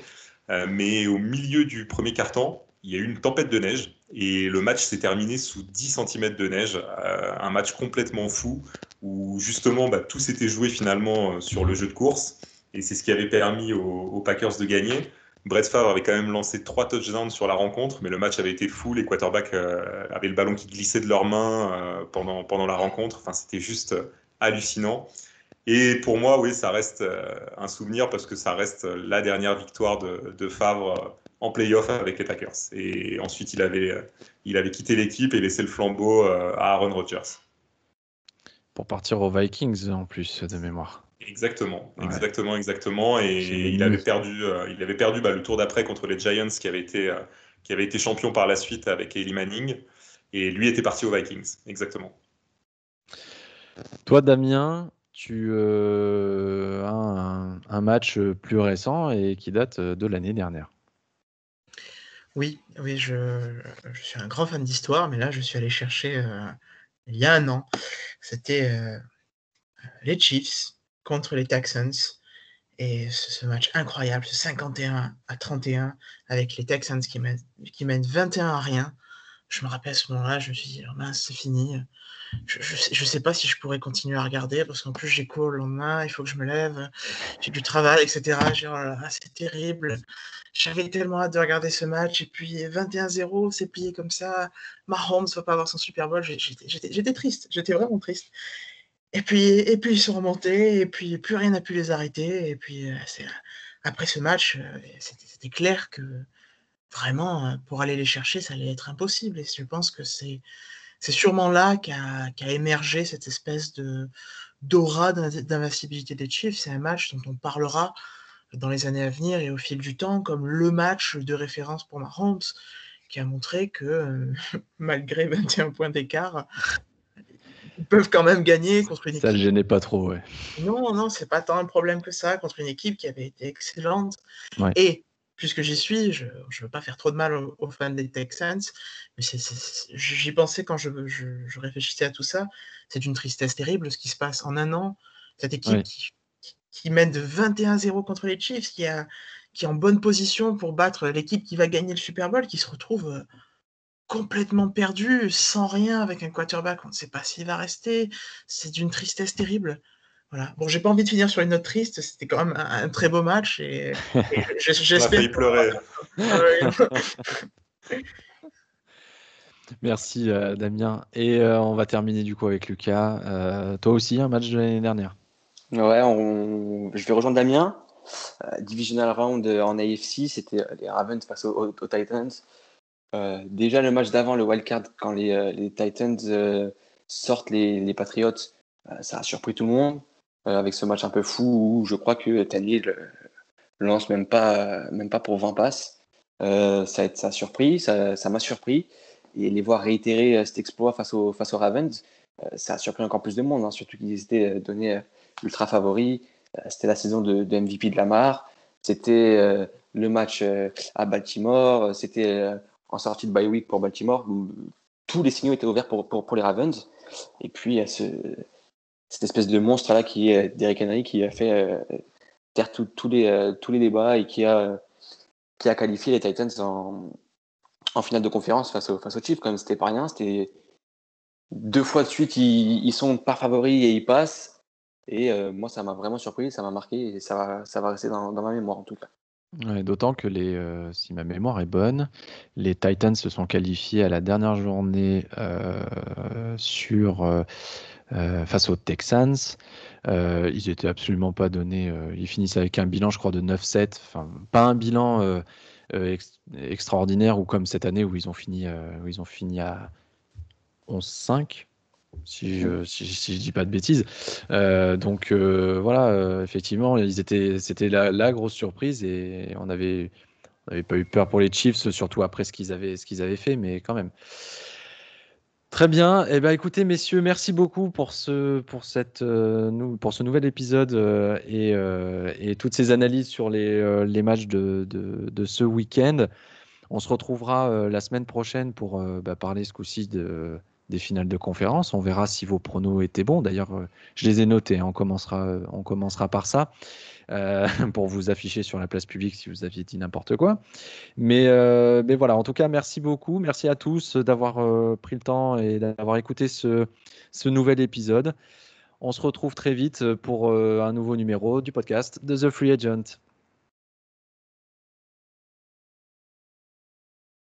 mais au milieu du premier quart-temps, il y a eu une tempête de neige et le match s'est terminé sous 10 cm de neige. Euh, un match complètement fou où justement bah, tout s'était joué finalement euh, sur le jeu de course et c'est ce qui avait permis aux, Packers de gagner. Brett Favre avait quand même lancé trois touchdowns sur la rencontre, mais le match avait été fou. Les quarterbacks euh, avaient le ballon qui glissait de leurs mains pendant, pendant la rencontre. Enfin, c'était juste hallucinant. Et pour moi, oui, ça reste un souvenir parce que ça reste la dernière victoire de, Favre en playoff avec les Packers. Et ensuite, il avait, euh, il avait quitté l'équipe et laissé le flambeau euh, à Aaron Rodgers. Pour partir aux Vikings en plus de mémoire. Exactement, exactement, exactement. Et il avait perdu, euh, il avait perdu bah, le tour d'après contre les Giants qui avaient été, qui avait été champion par la suite avec Eli Manning. Et lui était parti aux Vikings, exactement. Toi, Damien, tu as un, un, match plus récent et qui date de l'année dernière. Oui, oui, je, je suis un grand fan d'histoire, mais là, je suis allé chercher euh, il y a un an. C'était euh, les Chiefs contre les Texans. Et ce, match incroyable, ce 51 à 31, avec les Texans qui mènent, qui mènent 21 à rien. Je me rappelle à ce moment-là, je me suis dit, oh mince, c'est fini je, ne sais pas si je pourrais continuer à regarder parce qu'en plus j'ai cours le lendemain, il faut que je me lève, j'ai du travail, etc. Oh c'est terrible. J'avais tellement hâte de regarder ce match et puis 21-0, c'est plié comme ça. Mahomes ne va pas avoir son Super Bowl. J'étais triste, j'étais vraiment triste. Et puis, et puis ils sont remontés et puis plus rien n'a pu les arrêter. Et puis euh, après ce match, euh, c'était clair que vraiment euh, pour aller les chercher, ça allait être impossible. Et je pense que c'est sûrement là qu'a émergé cette espèce de d'aura d'invincibilité des Chiefs. C'est un match dont on parlera dans les années à venir et au fil du temps comme le match de référence pour Mahomes, qui a montré que euh, malgré 21 points d'écart, ils peuvent quand même gagner contre une équipe. Ça ne gênait pas trop, ouais. Non, non, c'est pas tant un problème que ça contre une équipe qui avait été excellente. Et puisque j'y suis, je ne veux pas faire trop de mal aux, fans des Texans, mais j'y pensais quand je, réfléchissais à tout ça. C'est une tristesse terrible ce qui se passe en un an. Cette équipe qui, mène de 21-0 contre les Chiefs, qui, a, qui est en bonne position pour battre l'équipe qui va gagner le Super Bowl, qui se retrouve euh, complètement perdue, sans rien, avec un quarterback, on ne sait pas s'il va rester. C'est d'une tristesse terrible. Voilà. Bon, j'ai pas envie de finir sur une note triste. C'était quand même un, très beau match et, j'espère. pleurer. Merci euh, Damien. Et euh, on va terminer du coup avec Lucas. Euh, toi aussi, un match de l'année dernière. Ouais, je vais rejoindre Damien. divisional round en AFC, c'était les Ravens face aux, Titans. Déjà le match d'avant, le wildcard, quand les, Titans sortent les, les Patriots, ça a surpris tout le monde. Euh, avec ce match un peu fou où je crois que Tanny lance même pas, même pas pour 20 passes. Euh, ça, ça a surpris, ça, m'a surpris. Et les voir réitérer euh, cet exploit face, au, face aux Ravens, ça a surpris encore plus de monde, hein, surtout qu'ils étaient donnés ultra favoris. C'était la saison de, MVP de Lamar. C'était le match à Baltimore. C'était en sortie de bye week pour Baltimore. tous les signaux étaient ouverts pour, pour, les Ravens. Et puis, ce, cette espèce de monstre là qui est Derrick Henry qui a fait taire tous les, tous les débats et qui a, qui a qualifié les Titans en, finale de conférence face, au, face aux Chiefs. Quand même, c'était pas rien. C'était deux fois de suite, ils, sont pas favoris et ils passent. Et euh, moi, ça m'a vraiment surpris, ça m'a marqué et ça va, ça va rester dans, dans ma mémoire en tout cas. D'autant que les, euh, si ma mémoire est bonne, les Titans se sont qualifiés à la dernière journée euh, sur euh, face aux Texans. Ils étaient absolument pas donnés. ils finissent avec un bilan, je crois, de 9-7. Enfin, pas un bilan ex extraordinaire ou comme cette année où ils ont fini, où ils ont fini à 11-5 si je, dis pas de bêtises. Euh, donc euh, voilà, euh, effectivement, ils étaient, c'était la, la, grosse surprise et on avait, on n'avait pas eu peur pour les Chiefs, surtout après ce qu'ils avaient, ce qu'ils avaient fait, mais quand même. Très bien. Eh ben, écoutez, messieurs, merci beaucoup pour ce, pour cette, pour ce nouvel épisode et, toutes ces analyses sur les, matchs de ce week-end. On se retrouvera la semaine prochaine pour bah, parler ce coup-ci de, des finales de conférence. On verra si vos pronos étaient bons. D'ailleurs, euh, je les ai notés. Hein. On commencera, euh, on commencera par ça euh, pour vous afficher sur la place publique si vous aviez dit n'importe quoi. Mais, mais, voilà, en tout cas, merci beaucoup. Merci à tous d'avoir pris le temps et d'avoir écouté ce, ce, nouvel épisode. On se retrouve très vite pour un nouveau numéro du podcast de The Free Agent.